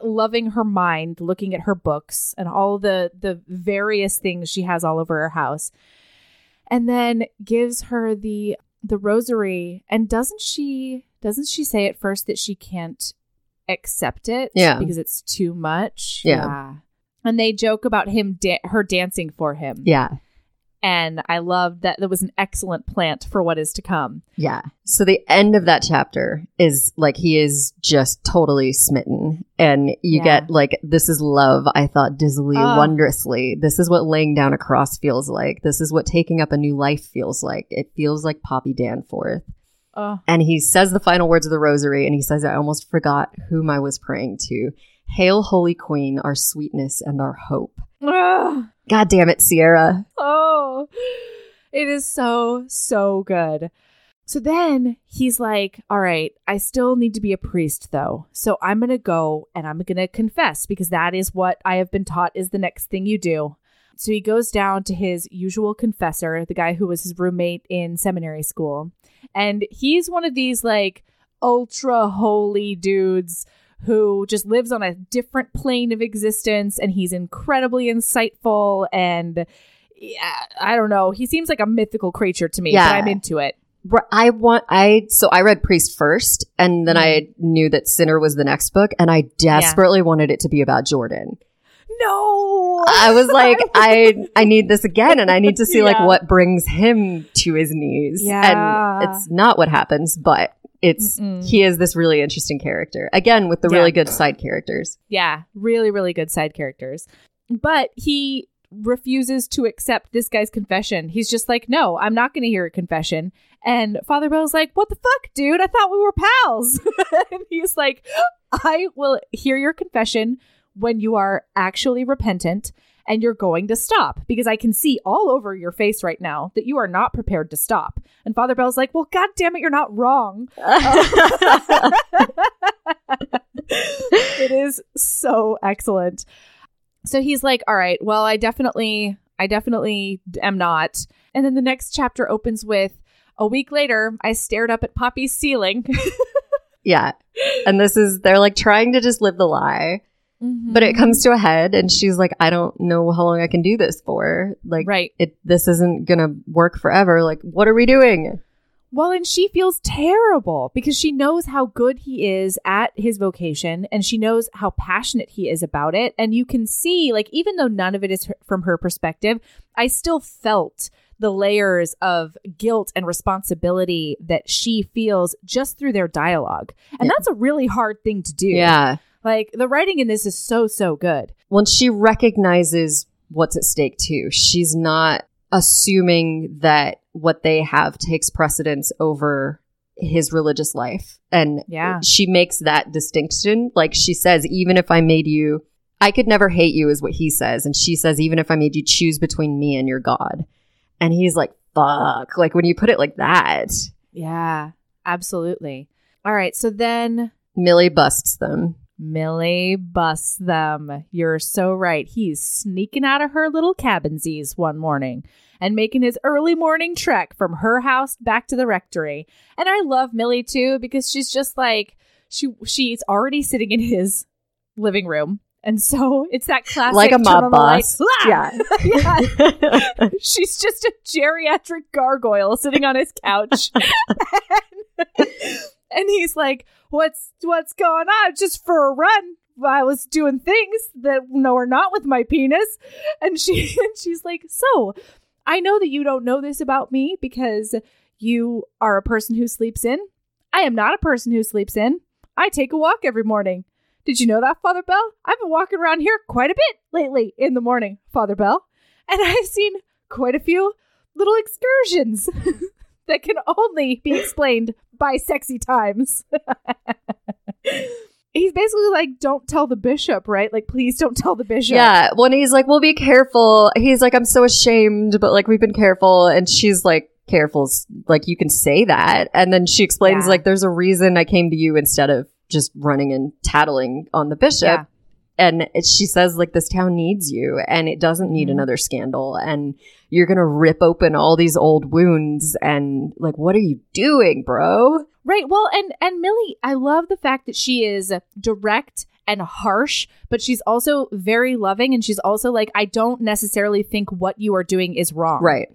loving her mind, looking at her books and all the the various things she has all over her house. And then gives her the the rosary and doesn't she doesn't she say at first that she can't accept it Yeah. because it's too much Yeah. and they joke about him da- her dancing for him Yeah. and i love that there was an excellent plant for what is to come Yeah. So the end of that chapter is like he is just totally smitten. And you Yeah. get like, this is love, I thought dizzily, Oh. wondrously. This is what laying down a cross feels like. This is what taking up a new life feels like. It feels like Poppy Danforth. Oh And he says the final words of the rosary and he says, I almost forgot whom I was praying to. Hail, Holy Queen, our sweetness and our hope. Ugh. God damn it, Sierra. Oh, it is so, so good. So then he's like, All right, I still need to be a priest though. So I'm going to go and I'm going to confess because that is what I have been taught is the next thing you do. So he goes down to his usual confessor, the guy who was his roommate in seminary school. And he's one of these like ultra holy dudes who just lives on a different plane of existence and he's incredibly insightful and yeah, I don't know. He seems like a mythical creature to me, Yeah. but I'm into it. I want I so I read Priest first, and then mm-hmm. I knew that Sinner was the next book, and I desperately wanted it to be about Jordan. No. I was like, I I need this again, and I need to see like what brings him to his knees. Yeah. and it's not what happens, but it's Mm-mm. he is this really interesting character again with the Yeah. really good side characters. Yeah, really, really good side characters. But he refuses to accept this guy's confession. He's just like, no, I'm not going to hear a confession. And Father Bell's like, what the fuck, dude? I thought we were pals. and he's like, I will hear your confession when you are actually repentant and you're going to stop because I can see all over your face right now that you are not prepared to stop. And Father Bell's like, well, God damn it, you're not wrong. it is so excellent. So he's like, "All right, well, I definitely I definitely am not." And then the next chapter opens with a week later, I stared up at Poppy's ceiling. yeah, and this is they're like trying to just live the lie. But it comes to a head, and she's like, "I don't know how long I can do this for. Like, right. it this isn't gonna work forever. Like, what are we doing?" Well, and she feels terrible because she knows how good he is at his vocation and she knows how passionate he is about it. And you can see, like, even though none of it is her- from her perspective, I still felt the layers of guilt and responsibility that she feels just through their dialogue. And Yeah. that's a really hard thing to do. Yeah. Like, the writing in this is so, so good. When she recognizes what's at stake too, she's not assuming that what they have takes precedence over his religious life. And Yeah. she makes that distinction. Like she says, even if I made you, I could never hate you, is what he says. And she says, even if I made you choose between me and your God. And he's like, fuck. Like when you put it like that, Yeah, absolutely. All right. So then Millie busts them. Millie busts them. You're so right. He's sneaking out of her little cabinsies one morning and making his early morning trek from her house back to the rectory. And I love Millie too because she's just like she she's already sitting in his living room. And so it's that classic Like a mob boss. Yeah. Yeah. She's just a geriatric gargoyle sitting on his couch. and, he's like, What's what's going on? Just for a run. I was doing things that no are not with my penis. And she and she's like, So I know that you don't know this about me because you are a person who sleeps in. I am not a person who sleeps in. I take a walk every morning. Did you know that, Father Bell? I've been walking around here quite a bit lately in the morning, Father Bell. And I've seen quite a few little excursions that can only be explained by sexy times. He's basically like, don't tell the bishop, right? Like, please don't tell the bishop. Yeah, when he's like, "Well, be careful," he's like, "I'm so ashamed," but like, we've been careful, and she's like, "Careful's like you can say that," and then she explains Yeah. like, "There's a reason I came to you instead of just running and tattling on the bishop." Yeah. And it, she says like, "This town needs you, and it doesn't need Mhm. another scandal, and you're gonna rip open all these old wounds, and like, what are you doing, bro?" Right. Well, and and Millie, I love the fact that she is direct and harsh, but she's also very loving and she's also like I don't necessarily think what you are doing is wrong. Right.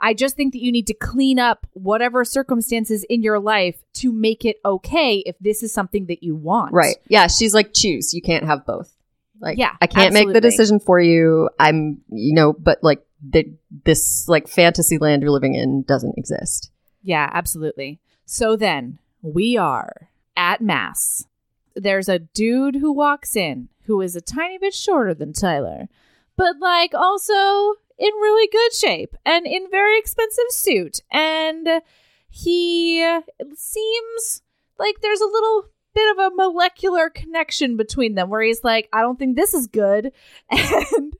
I just think that you need to clean up whatever circumstances in your life to make it okay if this is something that you want. Right. Yeah. She's like, choose. You can't have both. Like, Yeah, I can't make the decision for you. I'm, you know, but like the, this like fantasy land you're living in doesn't exist. Yeah, absolutely. So then we are at Mass. There's a dude who walks in who is a tiny bit shorter than Tyler, but like also in really good shape and in very expensive suit. And he seems like there's a little bit of a molecular connection between them where he's like, I don't think this is good. And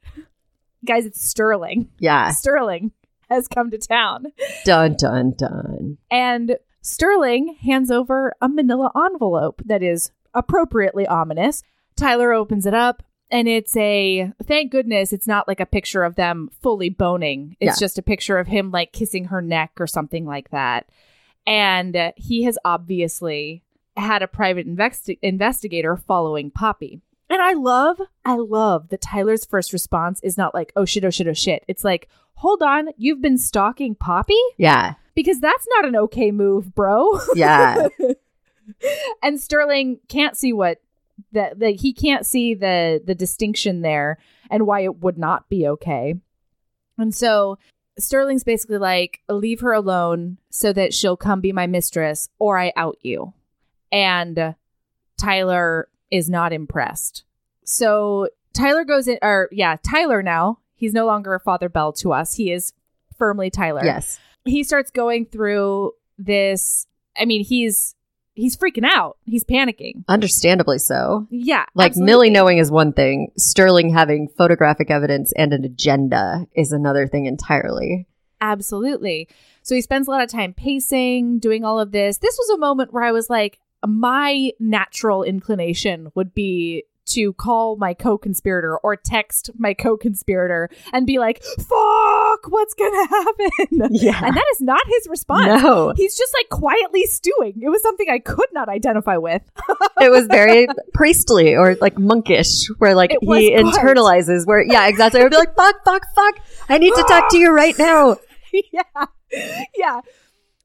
guys, it's Sterling. Yeah. Sterling has come to town. Dun, dun, dun. And Sterling hands over a manila envelope that is appropriately ominous. Tyler opens it up and it's a thank goodness it's not like a picture of them fully boning. It's Yeah. just a picture of him like kissing her neck or something like that. And he has obviously had a private investi- investigator following Poppy. And I love, I love that Tyler's first response is not like, oh shit, oh shit, oh shit. It's like, hold on, you've been stalking Poppy? Yeah. because that's not an okay move, bro. Yeah. and Sterling can't see what that that he can't see the the distinction there and why it would not be okay. And so Sterling's basically like, leave her alone so that she'll come be my mistress or I out you. And Tyler is not impressed. So Tyler goes in or yeah, Tyler now, he's no longer Father Bell to us. He is firmly Tyler yes. he starts going through this i mean he's he's freaking out he's panicking Understandably so. yeah Like absolutely. Millie knowing is one thing. Sterling having photographic evidence and an agenda is another thing entirely. absolutely so he spends a lot of time pacing doing all of this this was a moment where i was like my natural inclination would be to call my co-conspirator or text my co-conspirator and be like fuck what's gonna happen Yeah. and that is not his response No. He's just like quietly stewing. It was something I could not identify with. it was very priestly or like monkish, where like he quite. internalizes. Where yeah, exactly. I'd be like, fuck, fuck, fuck. I need to talk to you right now. yeah. Yeah.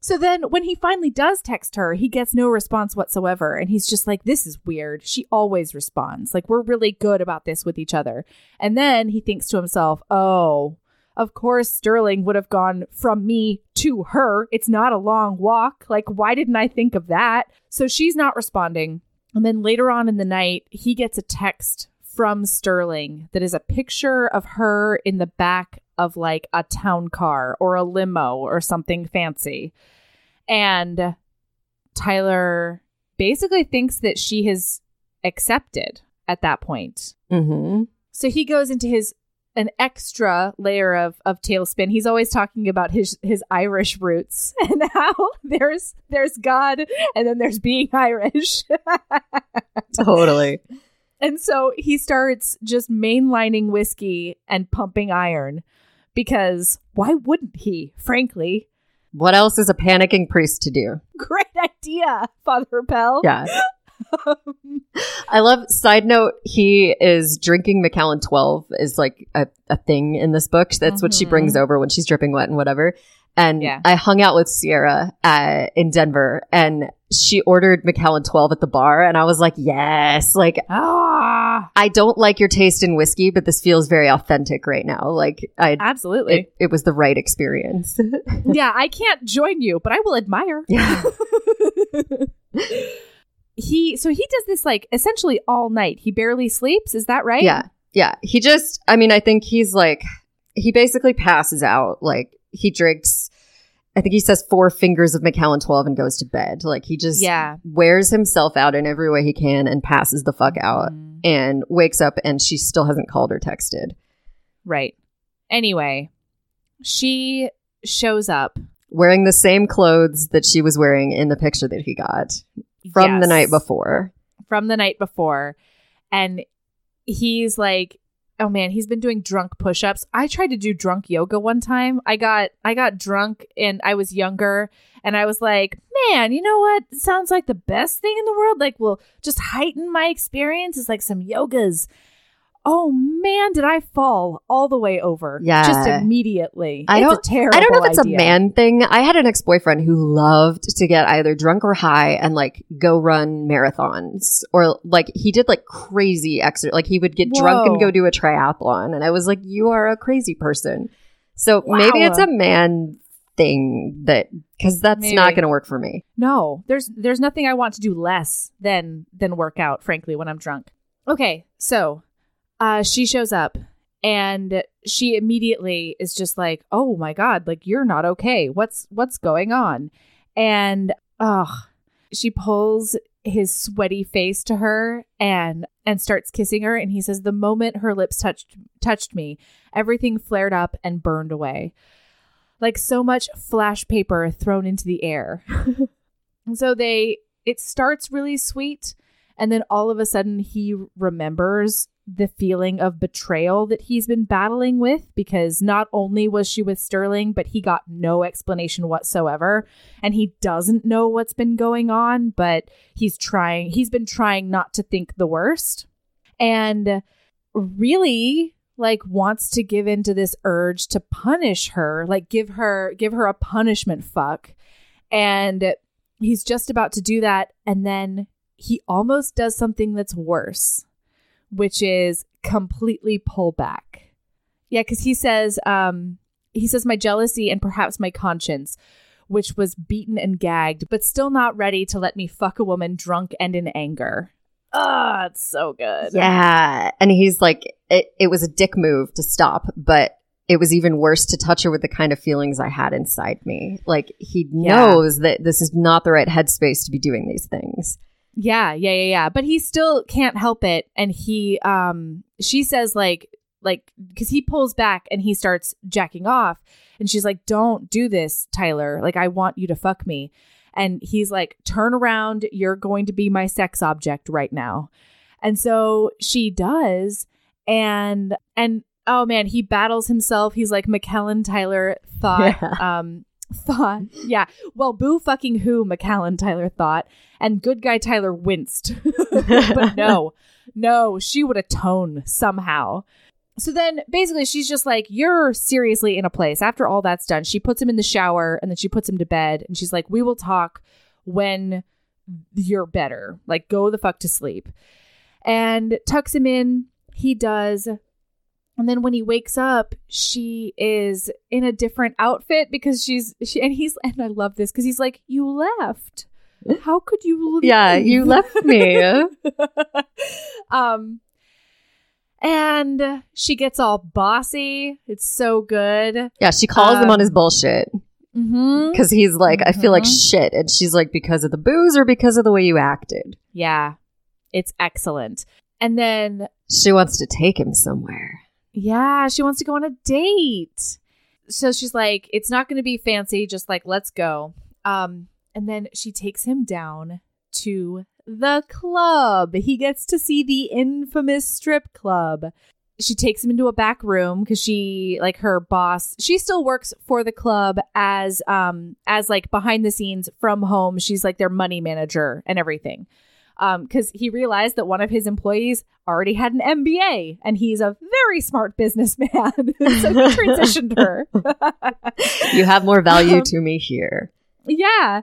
So then when he finally does text her, he gets no response whatsoever. And he's just like, this is weird. She always responds. Like, we're really good about this with each other. And then he thinks to himself, oh, of course, Sterling would have gone from me to her. It's not a long walk. Like, why didn't I think of that? So she's not responding. And then later on in the night, he gets a text from Sterling that is a picture of her in the back of like a town car or a limo or something fancy. And Tyler basically thinks that she has accepted at that point. Mm-hmm. So he goes into his an extra layer of of tailspin. He's always talking about his his Irish roots and how there's there's God and then there's being Irish. Totally. And so he starts just mainlining whiskey and pumping iron because why wouldn't he, frankly? What else is a panicking priest to do? Great idea, Father Bell. Yeah. I love side note, he is drinking Macallan 12 is like a, a thing in this book. That's what she brings mm-hmm. over when she's dripping wet and whatever. And Yeah. I hung out with Sierra uh, in Denver and she ordered Macallan 12 at the bar. And I was like, yes, like ah, I don't like your taste in whiskey, but this feels very authentic right now. Like I, absolutely. it, it was the right experience. yeah, I can't join you, but I will admire. yeah. he so he does this like essentially all night. He barely sleeps. Is that right? Yeah. Yeah. He just, I mean, I think he's like, he basically passes out. Like, he drinks, I think he says four fingers of Macallan 12 and goes to bed. Like, he just Yeah. wears himself out in every way he can and passes the fuck out Mm, and wakes up and she still hasn't called or texted. right. Anyway, she shows up Wearing the same clothes that she was wearing in the picture that he got from the night before. from the night before and he's like oh man he's been doing drunk push-ups. I tried to do drunk yoga one time. I got i got drunk and i was younger and i was like man you know what? Sounds like the best thing in the world. Like will just heighten my experience. Is like some yogas Oh man, did I fall all the way over? Yeah. just immediately. I It's don't- I don't know if it's idea. a man thing. I had an ex boyfriend who loved to get either drunk or high and like go run marathons or like he did like crazy exercise. Like he would get drunk and go do a triathlon. And I was like, you are a crazy person. So maybe it's a man thing that, cause that's not going to work for me. No, there's there's nothing I want to do less than than work out, frankly, when I'm drunk. Okay, so uh she shows up and she immediately is just like, "Oh my god, like you're not okay. What's what's going on?" And ugh, she pulls his sweaty face to her and and starts kissing her and he says the moment her lips touched touched me, everything flared up and burned away. Like so much flash paper thrown into the air. So they it starts really sweet and then all of a sudden he remembers the feeling of betrayal that he's been battling with because not only was she with Sterling but he got no explanation whatsoever. And he doesn't know what's been going on but he's trying he's been trying not to think the worst. And really like wants to give into this urge to punish her like give her give her a punishment fuck. And he's just about to do that. And then he almost does something that's worse which is completely pull back yeah because he says um he says my jealousy and perhaps my conscience which was beaten and gagged but still not ready to let me fuck a woman drunk and in anger ah it's so good Yeah. And he's like, it, it was a dick move to stop, but it was even worse to touch her with the kind of feelings I had inside me. Like he Yeah. knows that this is not the right headspace to be doing these things. Yeah, yeah, yeah, yeah. But he still can't help it. And he, um, she says like, like, because he pulls back and he starts jacking off, and she's like, "Don't do this, Tyler. Like, I want you to fuck me." And he's like, "Turn around. You're going to be my sex object right now." And so she does, and and oh man, he battles himself. He's like Macallan Tyler thought. Um, thought, yeah. Well, boo fucking who, Macallan Tyler thought, and good guy Tyler winced. but no, no, she would atone somehow. So then basically she's just like, You're seriously in a place. After all that's done, she puts him in the shower and then she puts him to bed and she's like, We will talk when you're better. Like, go the fuck to sleep. And tucks him in. He does. And then when he wakes up, she is in a different outfit because she's she and he's and I love this because he's like, You left. How could you leave? Yeah, you left me. um and she gets all bossy. It's so good. yeah, she calls him Um, on his bullshit Mm-hmm. because he's like, I feel like Mhm. shit. And she's like, because of the booze or because of the way you acted? Yeah. It's excellent. And then She wants to take him somewhere. Yeah, she wants to go on a date. So she's like, it's not going to be fancy, just like, let's go. Um, and then she takes him down to the club. He gets to see the infamous strip club. She takes him into a back room because she, like her boss, she still works for the club as, um, as like behind the scenes from home. She's like their money manager and everything because he realized that one of his employees already had an MBA and he's a very smart businessman. so he transitioned her. You have more value Um, to me here. yeah.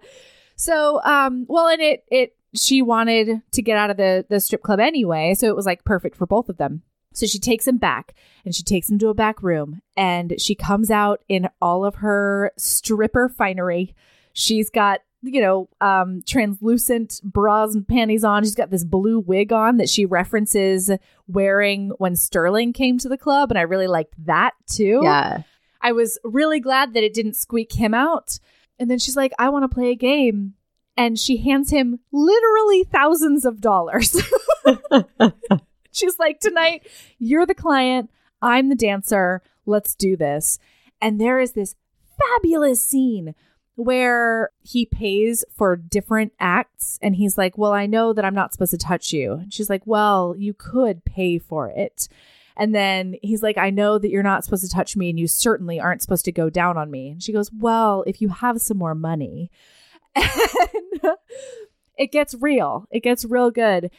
So, um, well, and it, it, she wanted to get out of the, the strip club anyway. So it was like perfect for both of them. So she takes him back and she takes him to a back room and she comes out in all of her stripper finery. She's got, you know, um, translucent bras and panties on. She's got this blue wig on that she references wearing when Sterling came to the club. And I really liked that too. Yeah. I was really glad that it didn't squeak him out. And then she's like, I want to play a game. And she hands him literally thousands of dollars. she's like, Tonight, you're the client. I'm the dancer. Let's do this. And there is this fabulous scene where he pays for different acts and he's like, Well, I know that I'm not supposed to touch you. And she's like, Well, you could pay for it. And then he's like, I know that you're not supposed to touch me and you certainly aren't supposed to go down on me. And she goes, Well, if you have some more money. And it gets real. It gets real good.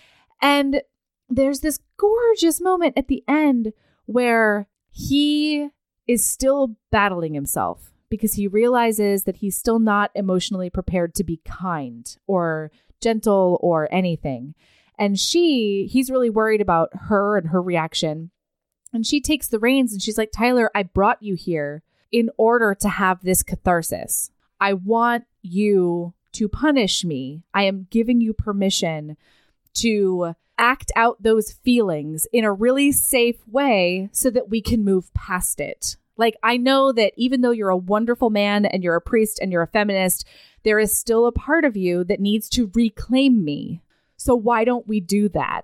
And there's this gorgeous moment at the end where he is still battling himself because he realizes that he's still not emotionally prepared to be kind or gentle or anything. And she, he's really worried about her and her reaction. And she takes the reins and she's like, Tyler, I brought you here in order to have this catharsis. I want you to punish me. I am giving you permission to act out those feelings in a really safe way so that we can move past it. Like, I know that even though you're a wonderful man and you're a priest and you're a feminist, there is still a part of you that needs to reclaim me. So, why don't we do that?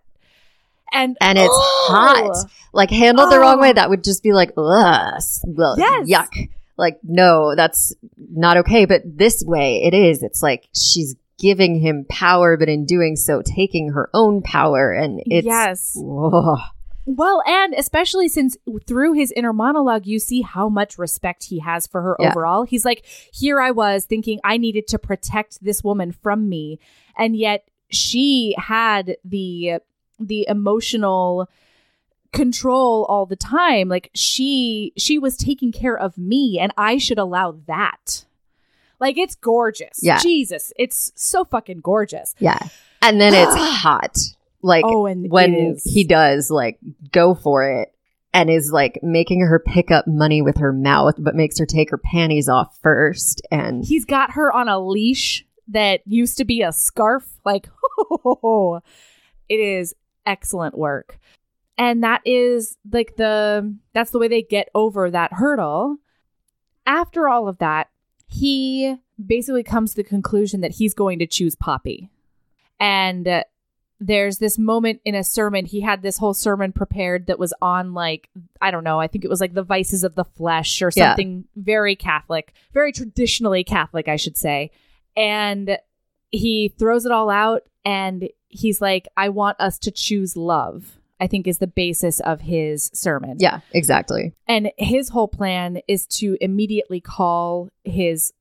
And, and it's oh, hot. Like, handled the wrong way, that would just be like, ugh, ugh Yes. yuck. Like, no, that's not okay. But this way, it is. It's like she's giving him power, but in doing so, taking her own power. And it's, yes. ugh. Well, and especially since through his inner monologue, you see how much respect he has for her Yeah. overall. He's like, here I was thinking I needed to protect this woman from me. And yet she had the the emotional control all the time like she she was taking care of me and i should allow that like it's gorgeous Yeah. jesus it's so fucking gorgeous Yeah. And then it's hot. Like oh and when he does like go for it and is like making her pick up money with her mouth, but makes her take her panties off first. And He's got her on a leash that used to be a scarf. Like, oh, it is excellent work. And that is like the that's the way they get over that hurdle. After all of that, he basically comes to the conclusion that he's going to choose Poppy. And uh, there's this moment in a sermon. He had this whole sermon prepared that was on like I don't know. I think it was like the vices of the flesh or Yeah. something very Catholic, very traditionally Catholic, I should say. And he throws it all out and he's like, "I want us to choose love." I think is the basis of his sermon. yeah, exactly. And his whole plan is to immediately call his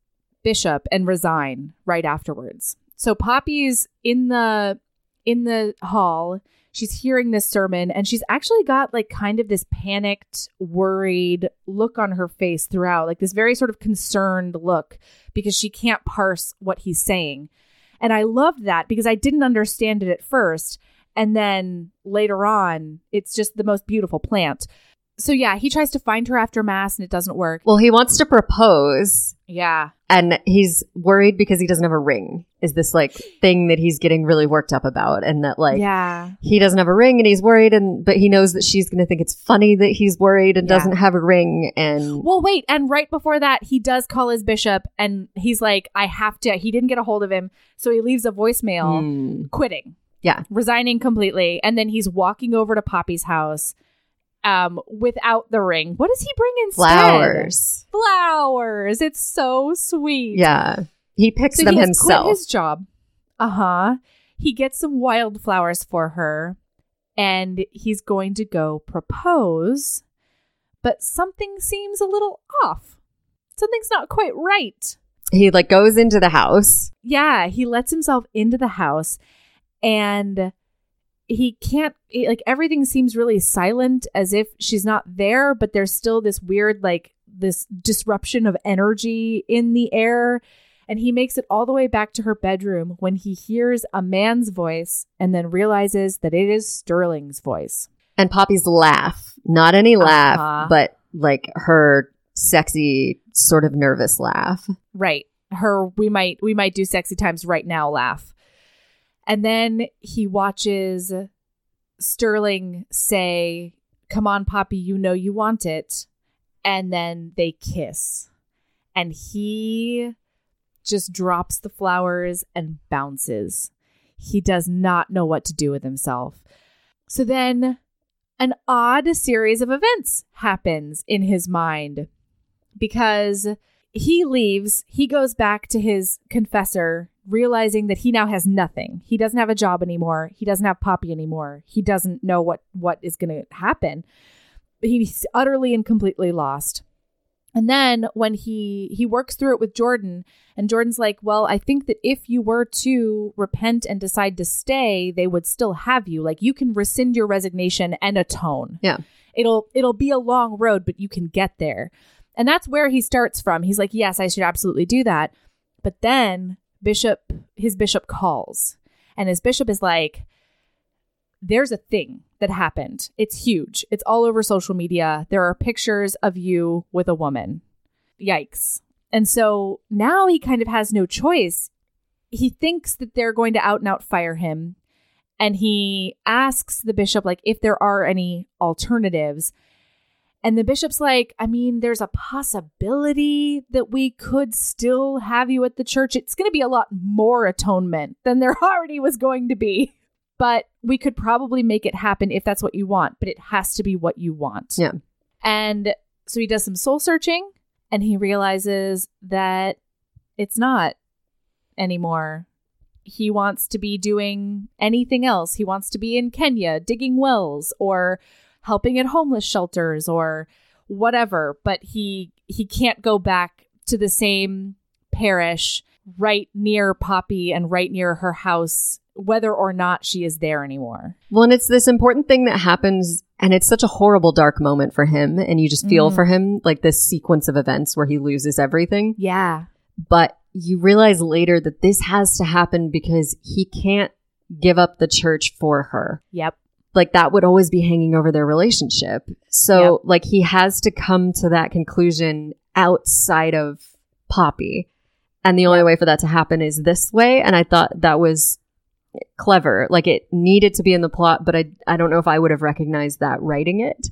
bishop and resign right afterwards. So Poppy's in the in the hall. She's hearing this sermon and she's actually got like kind of this panicked, worried look on her face throughout, like this very sort of concerned look because she can't parse what he's saying. And I loved that because I didn't understand it at first. And then later on, it's just the most beautiful plant. So yeah, he tries to find her after mass and it doesn't work. Well, he wants to propose Yeah. and he's worried because he doesn't have a ring. Is this like thing that he's getting really worked up about? And that like yeah. he doesn't have a ring and he's worried and but he knows that she's gonna think it's funny that he's worried and Yeah. doesn't have a ring and Well, wait, and right before that, he does call his bishop and he's like, I have to. He didn't get a hold of him. So he leaves a voicemail Hmm. quitting. Yeah. Resigning completely. And then he's walking over to Poppy's house um, without the ring. What does he bring instead? flowers. Flowers. It's so sweet. Yeah. He picks So them he himself. his job. Uh huh. He gets some wildflowers for her, and he's going to go propose. But something seems a little off. Something's not quite right. he like goes into the house. Yeah, he lets himself into the house, and he can't. he- Like everything seems really silent, as if she's not there. But there's still this weird, like this disruption of energy in the air and he makes it all the way back to her bedroom when he hears a man's voice and then realizes that it is Sterling's voice. And Poppy's laugh. Not any laugh, Uh-huh. but like her sexy, sort of nervous laugh. Right. Her we might we might do sexy times right now laugh. And then he watches Sterling say, "Come on, Poppy, you know you want it." And then they kiss. And he just drops the flowers and bounces. He does not know what to do with himself. So then an odd series of events happens in his mind because he leaves, he goes back to his confessor, realizing that he now has nothing. He doesn't have a job anymore. He doesn't have Poppy anymore. He doesn't know what what is going to happen. He's utterly and completely lost. And then when he he works through it with Jordan and Jordan's like, "Well, I think that if you were to repent and decide to stay, they would still have you. Like you can rescind your resignation and atone. Yeah. It'll it'll be a long road, but you can get there." And that's where he starts from. He's like, "Yes, I should absolutely do that." But then bishop his bishop calls. And his bishop is like, there's a thing that happened. It's huge. It's all over social media. There are pictures of you with a woman. Yikes. And so now he kind of has no choice. He thinks that they're going to out and out fire him. And he asks the bishop, like, if there are any alternatives. And the bishop's like, I mean, there's a possibility that we could still have you at the church. It's going to be a lot more atonement than there already was going to be but we could probably make it happen if that's what you want, but it has to be what you want. Yeah. And so he does some soul searching and he realizes that it's not anymore. He wants to be doing anything else. He wants to be in Kenya digging wells or helping at homeless shelters or whatever, but he he can't go back to the same parish right near Poppy and right near her house whether or not she is there anymore. Well, and it's this important thing that happens, and it's such a horrible, dark moment for him. And you just feel Mm. for him like this sequence of events where he loses everything. Yeah. But you realize later that this has to happen because he can't give up the church for her. Yep. Like that would always be hanging over their relationship. So, like, he has to come to that conclusion outside of Poppy. And the only way for that to happen is this way. And I thought that was clever. Like it needed to be in the plot, but I I don't know if I would have recognized that writing it.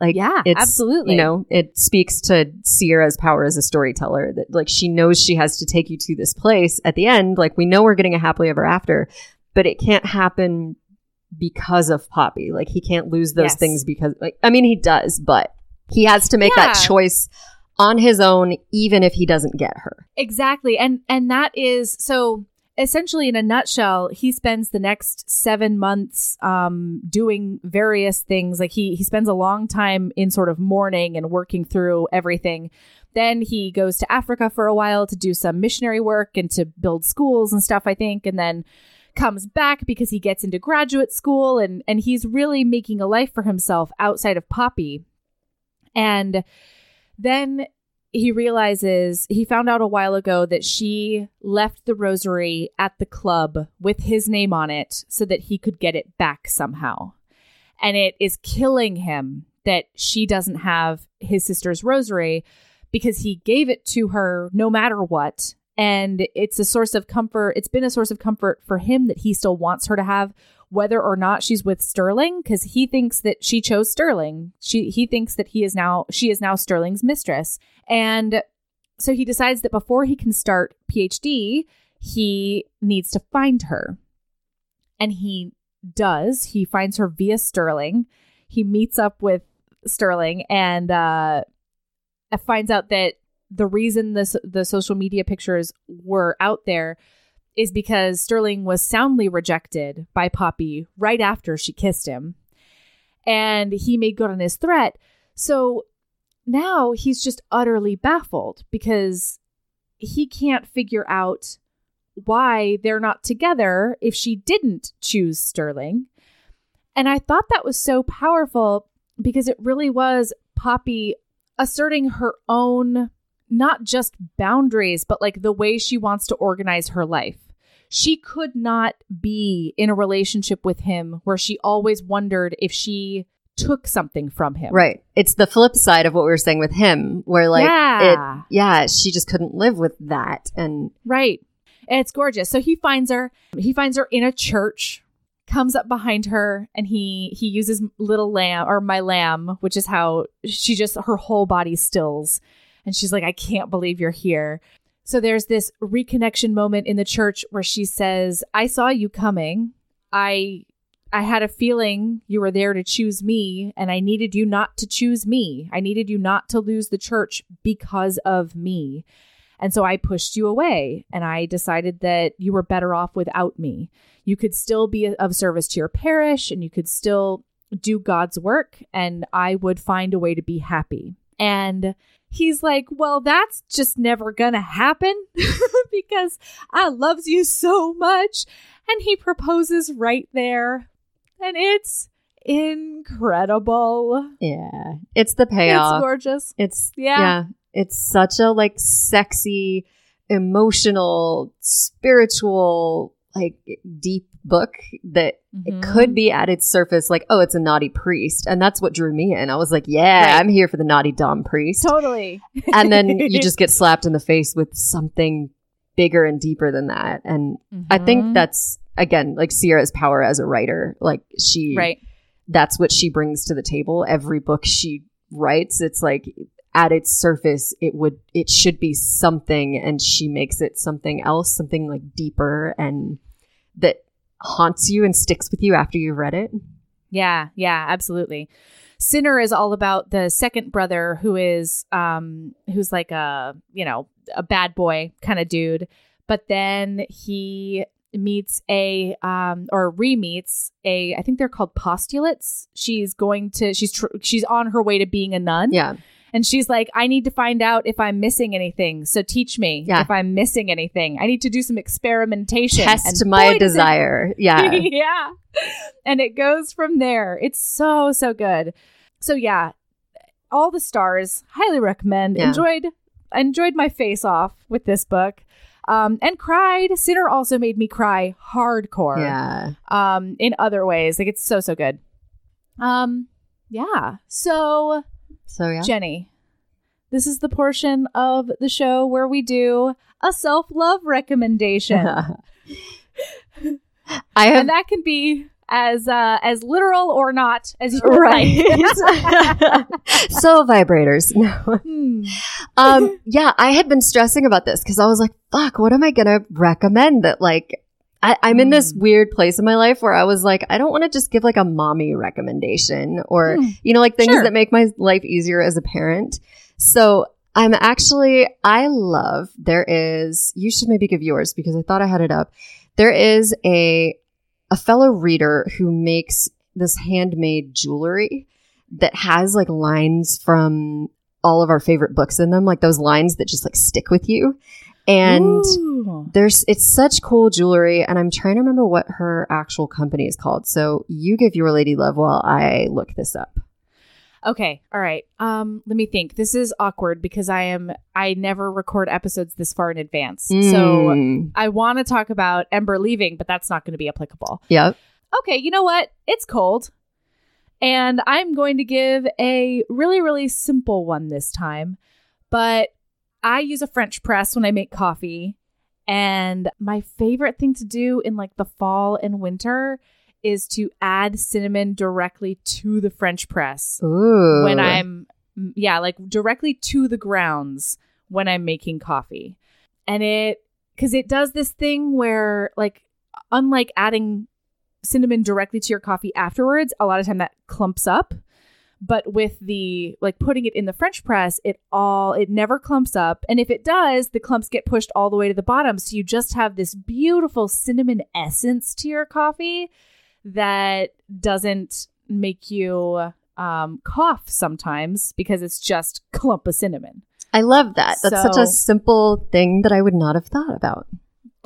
Like Yeah, it's, absolutely. You know, it speaks to Sierra's power as a storyteller that like she knows she has to take you to this place at the end. Like we know we're getting a happily ever after, but it can't happen because of Poppy. Like he can't lose those Yes. things because like I mean he does, but he has to make that choice on his own even if he doesn't get her. Exactly. And and that is so essentially in a nutshell, he spends the next 7 months um doing various things. Like he he spends a long time in sort of mourning and working through everything. Then he goes to Africa for a while to do some missionary work and to build schools and stuff, I think, and then comes back because he gets into graduate school and and he's really making a life for himself outside of Poppy. And then he realizes he found out a while ago that she left the rosary at the club with his name on it so that he could get it back somehow. And it is killing him that she doesn't have his sister's rosary because he gave it to her no matter what. And it's a source of comfort. It's been a source of comfort for him that he still wants her to have whether or not she's with Sterling because he thinks that she chose Sterling. She he thinks that he is now she is now Sterling's mistress. And so he decides that before he can start PhD, he needs to find her. And he does. He finds her via Sterling. He meets up with Sterling and uh finds out that the reason this the social media pictures were out there is because Sterling was soundly rejected by Poppy right after she kissed him. And he made good on his threat. So now he's just utterly baffled because he can't figure out why they're not together if she didn't choose Sterling. And I thought that was so powerful because it really was Poppy asserting her own, not just boundaries, but like the way she wants to organize her life. She could not be in a relationship with him where she always wondered if she took something from him. Right. It's the flip side of what we were saying with him, where like Yeah. it yeah, she just couldn't live with that. And Right. And it's gorgeous. So he finds her. He finds her in a church, comes up behind her, and he he uses little lamb or my lamb, which is how she just her whole body stills. And she's like, I can't believe you're here. So there's this reconnection moment in the church where she says, I saw you coming. I I had a feeling you were there to choose me, and I needed you not to choose me. I needed you not to lose the church because of me. And so I pushed you away and I decided that you were better off without me. You could still be of service to your parish and you could still do God's work and I would find a way to be happy. And he's like, Well, that's just never gonna happen because I loves you so much. And he proposes right there. And it's incredible. Yeah. It's the It's payoff. gorgeous. It's Yeah. yeah. It's such a like sexy, emotional, spiritual, like deep book that Mhm. it could be at its surface like, oh, it's a naughty priest. And that's what drew me in. I was like, yeah, Right. I'm here for the naughty dumb priest. Totally. and then you just get slapped in the face with something bigger and deeper than that. And I Mhm. think that's again like Sierra's power as a writer. Like she right. that's what she brings to the table. Every book she writes, it's like at its surface, it would it should be something, and she makes it something else, something like deeper and that haunts you and sticks with you after you've read it. Yeah, yeah, absolutely. Sinner is all about the second brother who is um who's like a, you know, a bad boy kind of dude, but then he meets a um or re-meets a I think they're called postulates. She's going to she's tr- she's on her way to being a nun. Yeah, And she's like, I need to find out if I'm missing anything. So teach me Yeah. if I'm missing anything. I need to do some experimentation. test And my does it desire. Yeah, yeah. And it goes from there. It's so, so good. So yeah, all the stars, highly recommend. Yeah. Enjoyed enjoyed my face off with this book. Um, and cried. Sinner also made me cry hardcore. yeah. Um, in other ways. Like it's so, so good. Um, yeah. So So yeah, Jenny, this is the portion of the show where we do a self love recommendation. I have and that can be as uh, as literal or not as you right. like. so vibrators. No. Hmm. um yeah i had been stressing about this because i was like fuck what am i gonna recommend that like I, i'm in this Mm. weird place in my life where i was like i don't want to just give like a mommy recommendation or Hmm. you know like things Sure. that make my life easier as a parent so i'm actually i love there is you should maybe give yours because i thought i had it up there is a a fellow reader who makes this handmade jewelry that has like lines from all of our favorite books in them, like those lines that just like stick with you. And Ooh. there's it's such cool jewelry, and I'm trying to remember what her actual company is called. So you give your lady love while I look this up. okay, all right. Um, let me think. This is awkward because I am I never record episodes this far in advance. So Mm. I want to talk about Ember leaving, but that's not going to be applicable. yep. okay, you know what? It's cold. And I'm going to give a really, really simple one this time. But I use a French press when I make coffee. And my favorite thing to do in like the fall and winter is to add cinnamon directly to the French press Ooh. when I'm, yeah, like directly to the grounds when I'm making coffee. And it, because it does this thing where, like, unlike adding cinnamon directly to your coffee afterwards, a lot of time that clumps up. But with the like putting it in the French press, it all it never clumps up. And if it does, the clumps get pushed all the way to the bottom. So you just have this beautiful cinnamon essence to your coffee that doesn't make you um, cough sometimes because it's just clump of cinnamon. I love that. That's such a simple thing that I would not have thought about.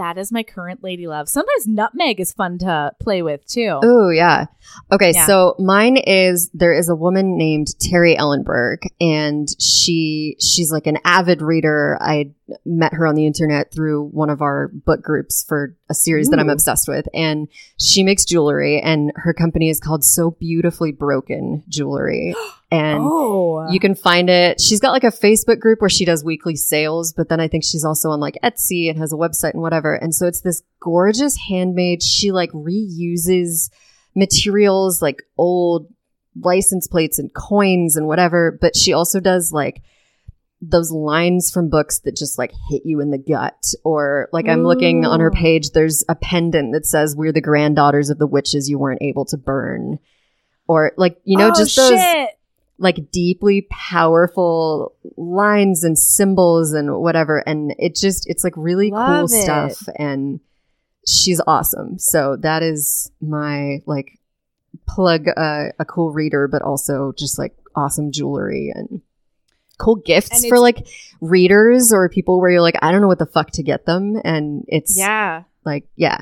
That is my current lady love. Sometimes nutmeg is fun to play with too. Oh yeah. Okay, Yeah. so mine is there is a woman named Terry Ellenberg and she she's like an avid reader. I met her on the internet through one of our book groups for a series that I'm obsessed with and she makes jewelry and her company is called So Beautifully Broken Jewelry. And oh, you can find it. She's got like a Facebook group where she does weekly sales, but then I think she's also on like Etsy and has a website and whatever. And so it's this gorgeous handmade. She like reuses materials like old license plates and coins and whatever, but she also does like those lines from books that just like hit you in the gut or like I'm looking on her page there's a pendant that says we're the granddaughters of the witches you weren't able to burn or like you know Oh, just those shit. like deeply powerful lines and symbols and whatever. And it just, it's like really Love cool it. stuff. And she's awesome. So that is my like plug uh, a cool reader, but also just like awesome jewelry. And cool gifts for like readers or people where you're like, I don't know what the fuck to get them. And it's Yeah. like, yeah.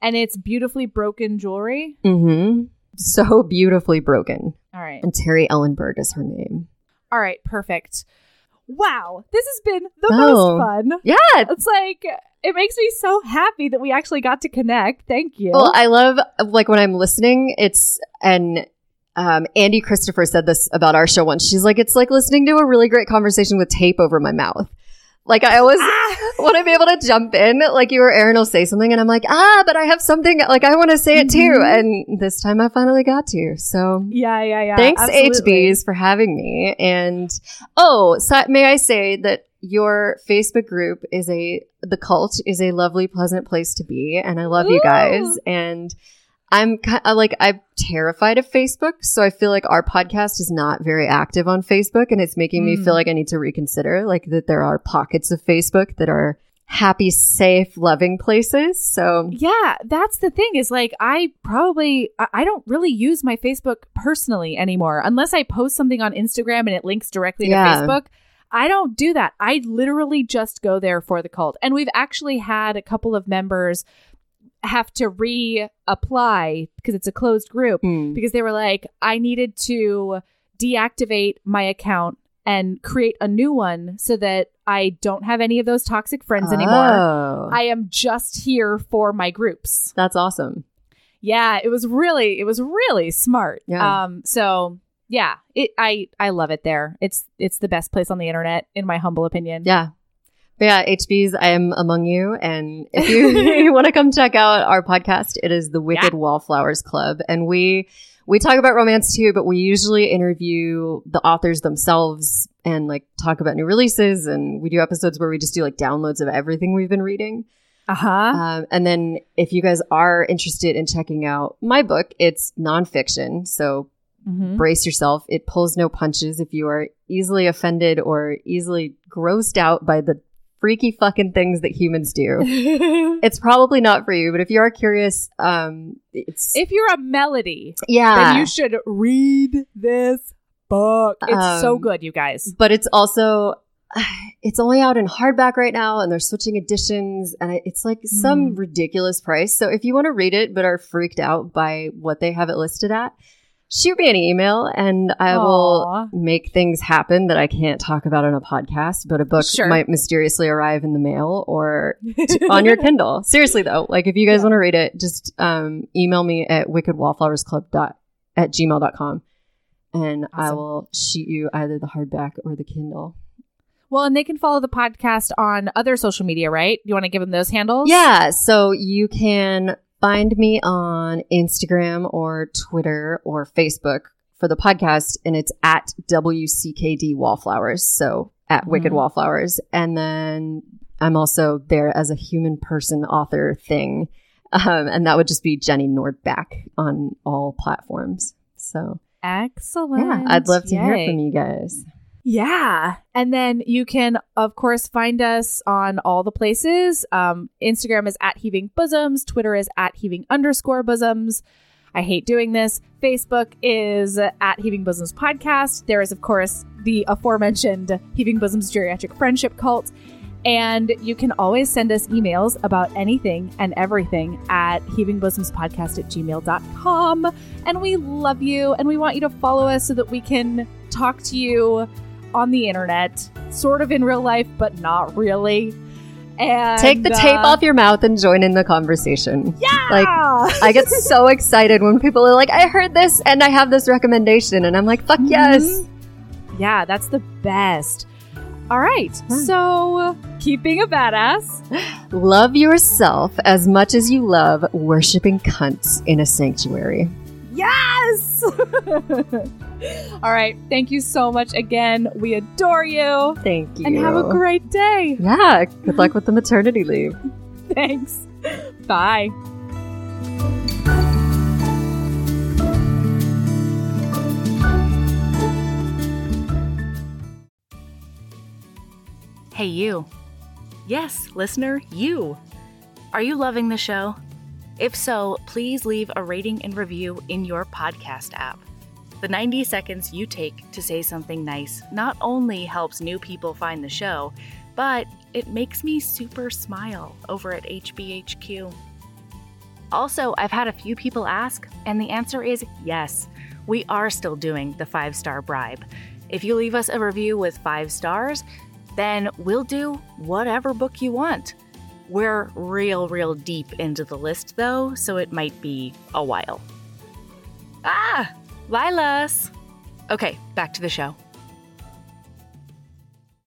And it's beautifully broken jewelry. Mm-hmm. So beautifully broken. All right. And Terry Ellenberg is her name. All right. Perfect. Wow. This has been the Oh. most fun. Yeah. It's like, it makes me so happy that we actually got to connect. Thank you. Well, I love like when I'm listening, it's and um, Andie Christopher said this about our show once. She's like, it's like listening to a really great conversation with tape over my mouth. Like I always want to be able to jump in. Like you or Erin will say something, and I'm like, ah, but I have something. Like I want to say it too. Mhm. And this time I finally got to. So yeah, yeah, yeah. Thanks, absolutely. HBs, for having me. And oh, so may I say that your Facebook group is a the cult is a lovely, pleasant place to be, and I love you guys. And I'm like I'm terrified of Facebook, so I feel like our podcast is not very active on Facebook, and it's making me Mm. feel like I need to reconsider, like that there are pockets of Facebook that are happy, safe, loving places. So Yeah, that's the thing is like I probably I I don't really use my Facebook personally anymore unless I post something on Instagram and it links directly to Yeah. Facebook. I don't do that. I literally just go there for the cult. And we've actually had a couple of members have to reapply because it's a closed group mm, because they were like I needed to deactivate my account and create a new one so that I don't have any of those toxic friends anymore. Oh, I am just here for my groups. that's awesome. Yeah, it was really it was really smart. Yeah. Um so yeah, it I I love it there. It's it's the best place on the internet in my humble opinion. Yeah. But yeah, HBs, I am among you. And if you, you want to come check out our podcast, it is the Wicked Yeah. Wallflowers Club. And we, we talk about romance too, but we usually interview the authors themselves and like talk about new releases. And we do episodes where we just do like downloads of everything we've been reading. Uh-huh. Um, and then if you guys are interested in checking out my book, it's nonfiction. So Mhm. brace yourself. It pulls no punches. If you are easily offended or easily grossed out by the freaky fucking things that humans do, it's probably not for you. But if you are curious, um, it's if you're a melody, yeah. then you should read this book. It's so Um, good, you guys. but it's also it's only out in hardback right now and they're switching editions and it's like some Mm. ridiculous price so if you want to read it but are freaked out by what they have it listed at shoot me an email and i Aw. will make things happen that i can't talk about on a podcast but a book Sure. might mysteriously arrive in the mail or on your kindle seriously though like if you guys Yeah. want to read it just um, email me at wickedwallflowersclub dot at gmail.com and i will shoot you either the hardback or the kindle well, and they can follow the podcast on other social media, right? You want to give them those handles? Yeah, so you can find me on Instagram or Twitter or Facebook for the podcast, and it's at WCKD Wallflowers. So at Wicked Mhm. Wallflowers. And then I'm also there as a human person author thing. Um, and that would just be Jenny Nordbak on all platforms. So Excellent. yeah, I'd love to hear from you guys. Yeah. And then you can, of course, find us on all the places. Um, Instagram is at heaving bosoms, Twitter is at heaving underscore bosoms. I hate doing this. Facebook is at Heaving Bosoms Podcast. There is, of course, the aforementioned Heaving Bosoms Geriatric Friendship Cult. And you can always send us emails about anything and everything at heavingbosomspodcast at gmail.com. And we love you and we want you to follow us so that we can talk to you on the internet, sort of in real life, but not really. And Take the tape uh, off your mouth and join in the conversation. Yeah. Like, I get so excited when people are like, I heard this and I have this recommendation. And I'm like, fuck yes. Mhm. Yeah, that's the best. All right. Hmm. So, keep being a badass. Love yourself as much as you love worshiping cunts in a sanctuary. Yes. All right. Thank you so much again. We adore you. Thank you. And have a great day. Yeah. Good luck with the maternity leave. Thanks. Bye. Hey, you. Yes, listener, you. Are you loving the show? If so, please leave a rating and review in your podcast app. The 90 seconds you take to say something nice not only helps new people find the show, but it makes me super smile over at HBHQ. Also, I've had a few people ask, and the answer is yes. We are still doing the five star bribe. If you leave us a review with five stars, then we'll do whatever book you want. We're real, real deep into the list though, so it might be a while. Ah! Lilas! Okay, back to the show.